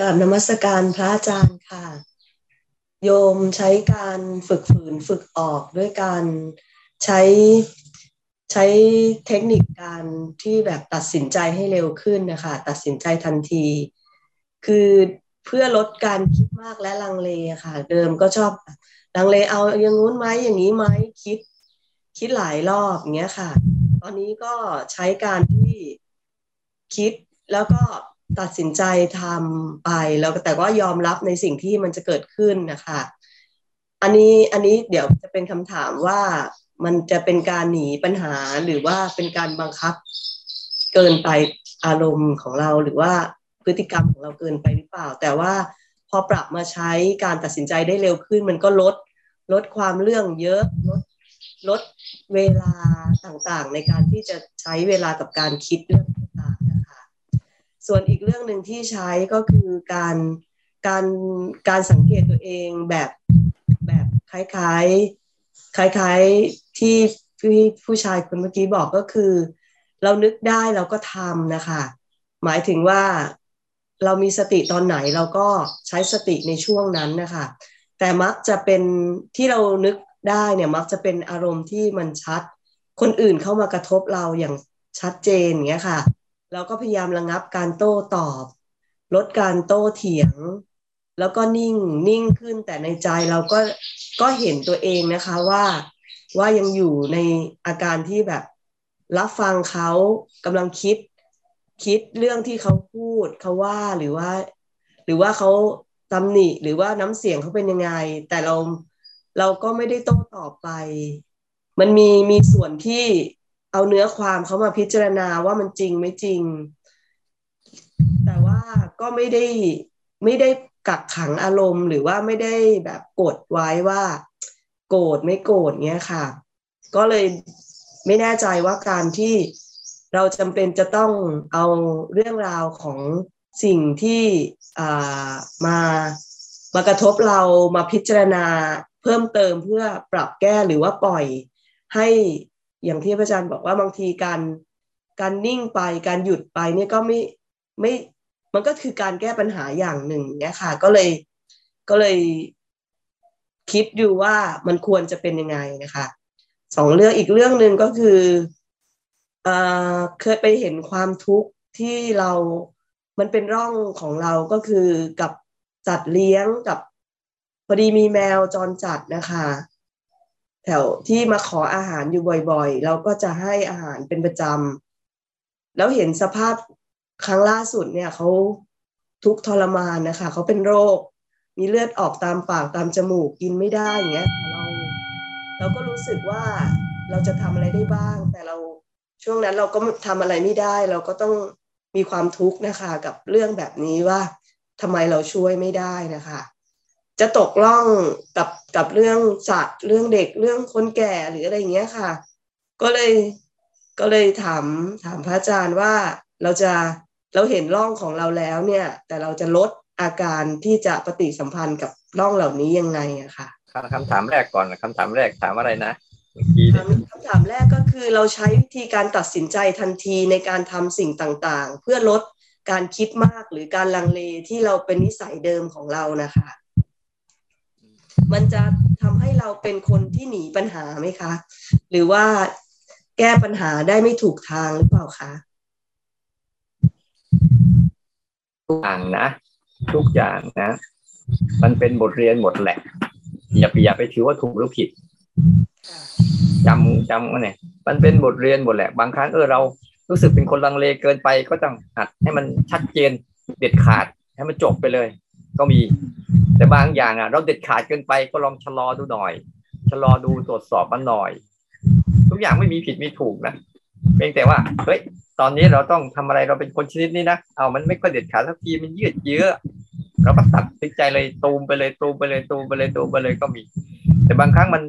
กราบนมัสการพระอาจารย์ค่ะ โยมใช้การฝึกฝืนฝึกออกด้วยการใช้ใช้เทคนิคการที่แบบตัดสินใจให้เร็วขึ้นนะคะ ตัดสินใจทันที คือเพื่อลดการคิดมากและลังเลค่ะ เดิมก็ชอบลังเลเอาอย่างงู้นไหมอย่างนี้ไหมคิด คิดหลายรอบอย่างเงี้ยค่ะ ตอนนี้ก็ใช้การที่คิดแล้วก็ ตัดสินใจทำไปแล้วแต่ก็ยอมรับในสิ่งที่มันจะเกิดขึ้นนะคะอันนี้อันนี้เดี๋ยวจะเป็นคำถามว่ามันจะเป็นการหนีปัญหาหรือว่าเป็นการบังคับ เกินไปอารมณ์ของเราหรือว่าพฤติกรรมของเราเกินไปหรือเปล่า แต่ว่าพอปรับมาใช้การตัดสินใจได้เร็วขึ้น มันก็ลดลดความเรื่องเยอะลดลดเวลาต่างๆ ในการที่จะใช้เวลากับการคิดเรื่อง ส่วนอีกเรื่องหนึ่งที่ใช้ก็คือการการการสังเกตตัวเองแบบแบบคล้ายๆ คล้ายๆที่พี่ผู้ชายคนเมื่อกี้บอกก็คือ เรานึกได้เราก็ทำนะคะหมายถึงว่าเรามีสติตอนไหนเราก็ใช้สติในช่วงนั้นนะคะแต่มักจะเป็นที่เรานึกได้เนี่ยมักจะเป็นอารมณ์ที่มันชัด คนอื่นเข้ามากระทบเราอย่างชัดเจนเงี้ยค่ะ เราก็พยายามระงับการโต้ตอบ ลดการโต้เถียง แล้วก็นิ่งนิ่งขึ้นแต่ในใจเราก็ก็เห็นตัวเองนะคะว่าว่ายังอยู่ในอาการที่แบบรับฟังเขากำลังคิดคิดเรื่องที่เขาพูดเขาว่าหรือว่า หรือว่าเขาตำหนิหรือว่าน้ำเสียงเขาเป็นยังไง แต่เราเราก็ไม่ได้โต้ตอบไป มันมีมีส่วนที่ เอาเนื้อความเขามาพิจารณาว่ามันจริงไม่จริง แต่ว่าก็ไม่ได้ไม่ได้กักขังอารมณ์ หรือว่าไม่ได้แบบกดไว้ว่า โกรธไม่โกรธเงี้ยค่ะ ก็เลยไม่แน่ใจว่าการที่เราจำเป็นจะต้องเอาเรื่องราวของสิ่งที่มามากระทบเรามาพิจารณาเพิ่มเติมเพื่อปรับแก้หรือว่าปล่อยให้ อย่างที่พระอาจารย์บอกว่าบางทีการการนิ่งไปการหยุดไปเนี่ยก็ไม่ไม่มันก็คือการแก้ปัญหาอย่างหนึ่งเนี่ยค่ะ ก็เลยก็เลยคิดดูว่ามันควรจะเป็นยังไงนะคะสองเรื่องอีกเรื่องหนึ่งก็คือเออเคยไปเห็นความทุกข์ที่เรามันเป็นร่องของเราก็คือกับจัดเลี้ยงกับพอดีมีแมวจรจัดนะคะ แถวที่มาขออาหารอยู่บ่อยๆ เราก็จะให้อาหารเป็นประจำแล้วเห็นสภาพครั้งล่าสุดเนี่ยเขาทุกทรมานนะคะเขาเป็นโรค มีเลือดออกตามปากตามจมูกกินไม่ได้อย่างเงี้ยเราเราก็รู้สึกว่าเราจะทำอะไรได้บ้าง แต่เราช่วงนั้นเราก็ทำอะไรไม่ได้ เราก็ต้องมีความทุกข์นะคะ กับเรื่องแบบนี้ว่าทำไมเราช่วยไม่ได้นะคะ จะตกล่องกับกับเรื่องสัตว์เรื่องเด็กเรื่องคนแก่หรืออะไรเงี้ยค่ะ ก็เลยก็เลยถามถามพระอาจารย์ว่าเราจะเราเห็นร่องของเราแล้วเนี่ย แต่เราจะลดอาการที่จะปฏิสัมพันธ์กับร่องเหล่านี้ยังไงอะค่ะคำถามแรกก่อนคำถามแรกถามอะไรนะคำถามแรกก็คือเราใช้วิธีการตัดสินใจทันทีในการทำสิ่งต่างๆ เพื่อลดการคิดมากหรือการลังเลที่เราเป็นนิสัยเดิมของเรานะคะ มันจะทำให้เราเป็นคนที่หนีปัญหาไหมคะ หรือว่าแก้ปัญหาได้ไม่ถูกทางหรือเปล่าคะทุกอย่างนะ ทุกอย่างนะ มันเป็นบทเรียนหมดแหละ อย่าไปอย่าไปถือว่าถูกหรือผิดจำจำว่าเนี่ยมันเป็นบทเรียนหมดแหละ บางครั้งเออเรารู้สึกเป็นคนลังเลเกินไปก็ต้องหัดให้มันชัดเจนเด็ดขาดให้มันจบไปเลย ก็มี แต่บางอย่างอะ เราเด็ดขาดเกินไปก็ลองชะลอดูหน่อย ชะลอดูตรวจสอบมันหน่อย ทุกอย่างไม่มีผิดมีถูกนะเพียงแต่ว่าเฮ้ยตอนนี้เราต้องทำอะไรเราเป็นคนชนิดนี้นะเอามันไม่ค่อยเด็ดขาดสักทีมันยืดเยื้อเราก็ตัดสินใจเลยตูมไปเลยตูมไปเลยตูมไปเลยตูมไปเลยก็มี แต่บางครั้งมัน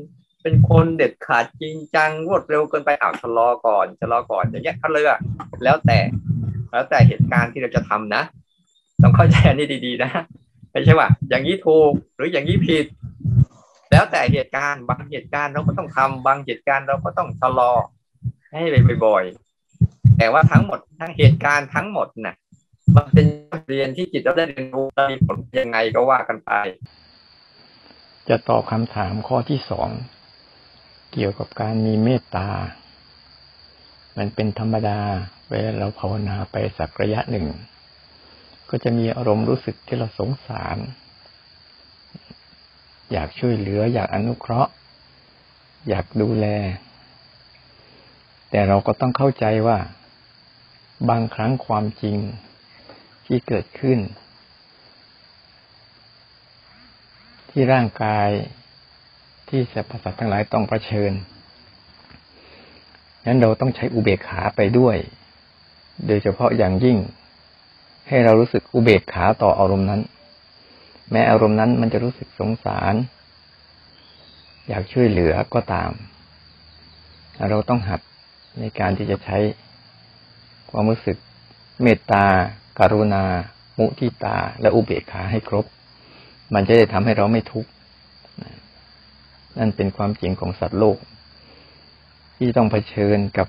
เป็นคนเด็ดขาดจริงจังรวดเร็วเกินไปอ้าวชะลอก่อนชะลอก่อนอย่างเงี้ยก็เลยอะแล้วแต่ แล้วแต่เหตุการณ์ที่เราจะทำนะ ต้องเข้าใจอันนี้ดีๆนะ ไม่ใช่ว่า อย่างนี้ถูกหรืออย่างนี้ผิด แล้วแต่เหตุการณ์บางเหตุการณ์เราก็ต้องทำบางเหตุการณ์เราก็ต้องชะลอ ให้ไปบ่อยๆแต่ว่าทั้งหมดทั้งเหตุการณ์ทั้งหมดน่ะมันเป็นเรียนที่จิตเราได้เรียนรู้มีผลยังไงก็ว่ากันไป จะตอบคำถามข้อที่สองเกี่ยวกับการมีเมตตา มันเป็นธรรมดา เวลาเราภาวนาไปสักระยะหนึ่ง ก็จะมีอารมณ์รู้สึกที่เราสงสาร อยากช่วยเหลือ อยากอนุเคราะห์ อยากดูแล แต่เราก็ต้องเข้าใจว่า บางครั้งความจริงที่เกิดขึ้น ที่ร่างกายที่สรรพสัตว์ทั้งหลายต้องเผชิญนั้นเราต้องใช้อุเบกขาไปด้วย โดยเฉพาะอย่างยิ่ง ให้เรารู้สึกอุเบกขาต่ออารมณ์นั้น แม้อารมณ์นั้นมันจะรู้สึกสงสาร อยากช่วยเหลือก็ตาม เราต้องหัดในการที่จะใช้ความรู้สึกเมตตาการุณา มุทิตา และอุเบกขาให้ครบ มันจะได้ทำให้เราไม่ทุกข์นั่นเป็นความจริงของสัตว์โลก ที่ต้องเผชิญกับ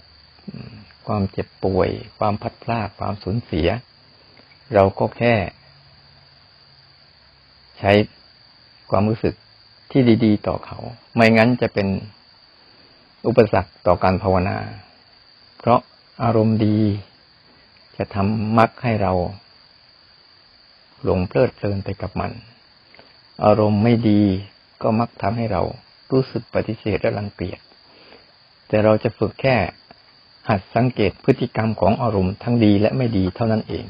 ความเจ็บป่วย ความพัดพลาดความสูญเสีย เราก็แค่ ใช้ความรู้สึกที่ดี ๆ ต่อเขา ไม่งั้นจะเป็นอุปสรรคต่อการภาวนา เพราะอารมณ์ดีจะทำมักให้เราหลงเพลิดเพลินไปกับมัน อารมณ์ไม่ดีก็มักทำให้เรารู้สึกปฏิเสธและรังเกียจ แต่เราจะฝึกแค่หัดสังเกตพฤติกรรมของอารมณ์ทั้งดีและไม่ดีเท่านั้นเอง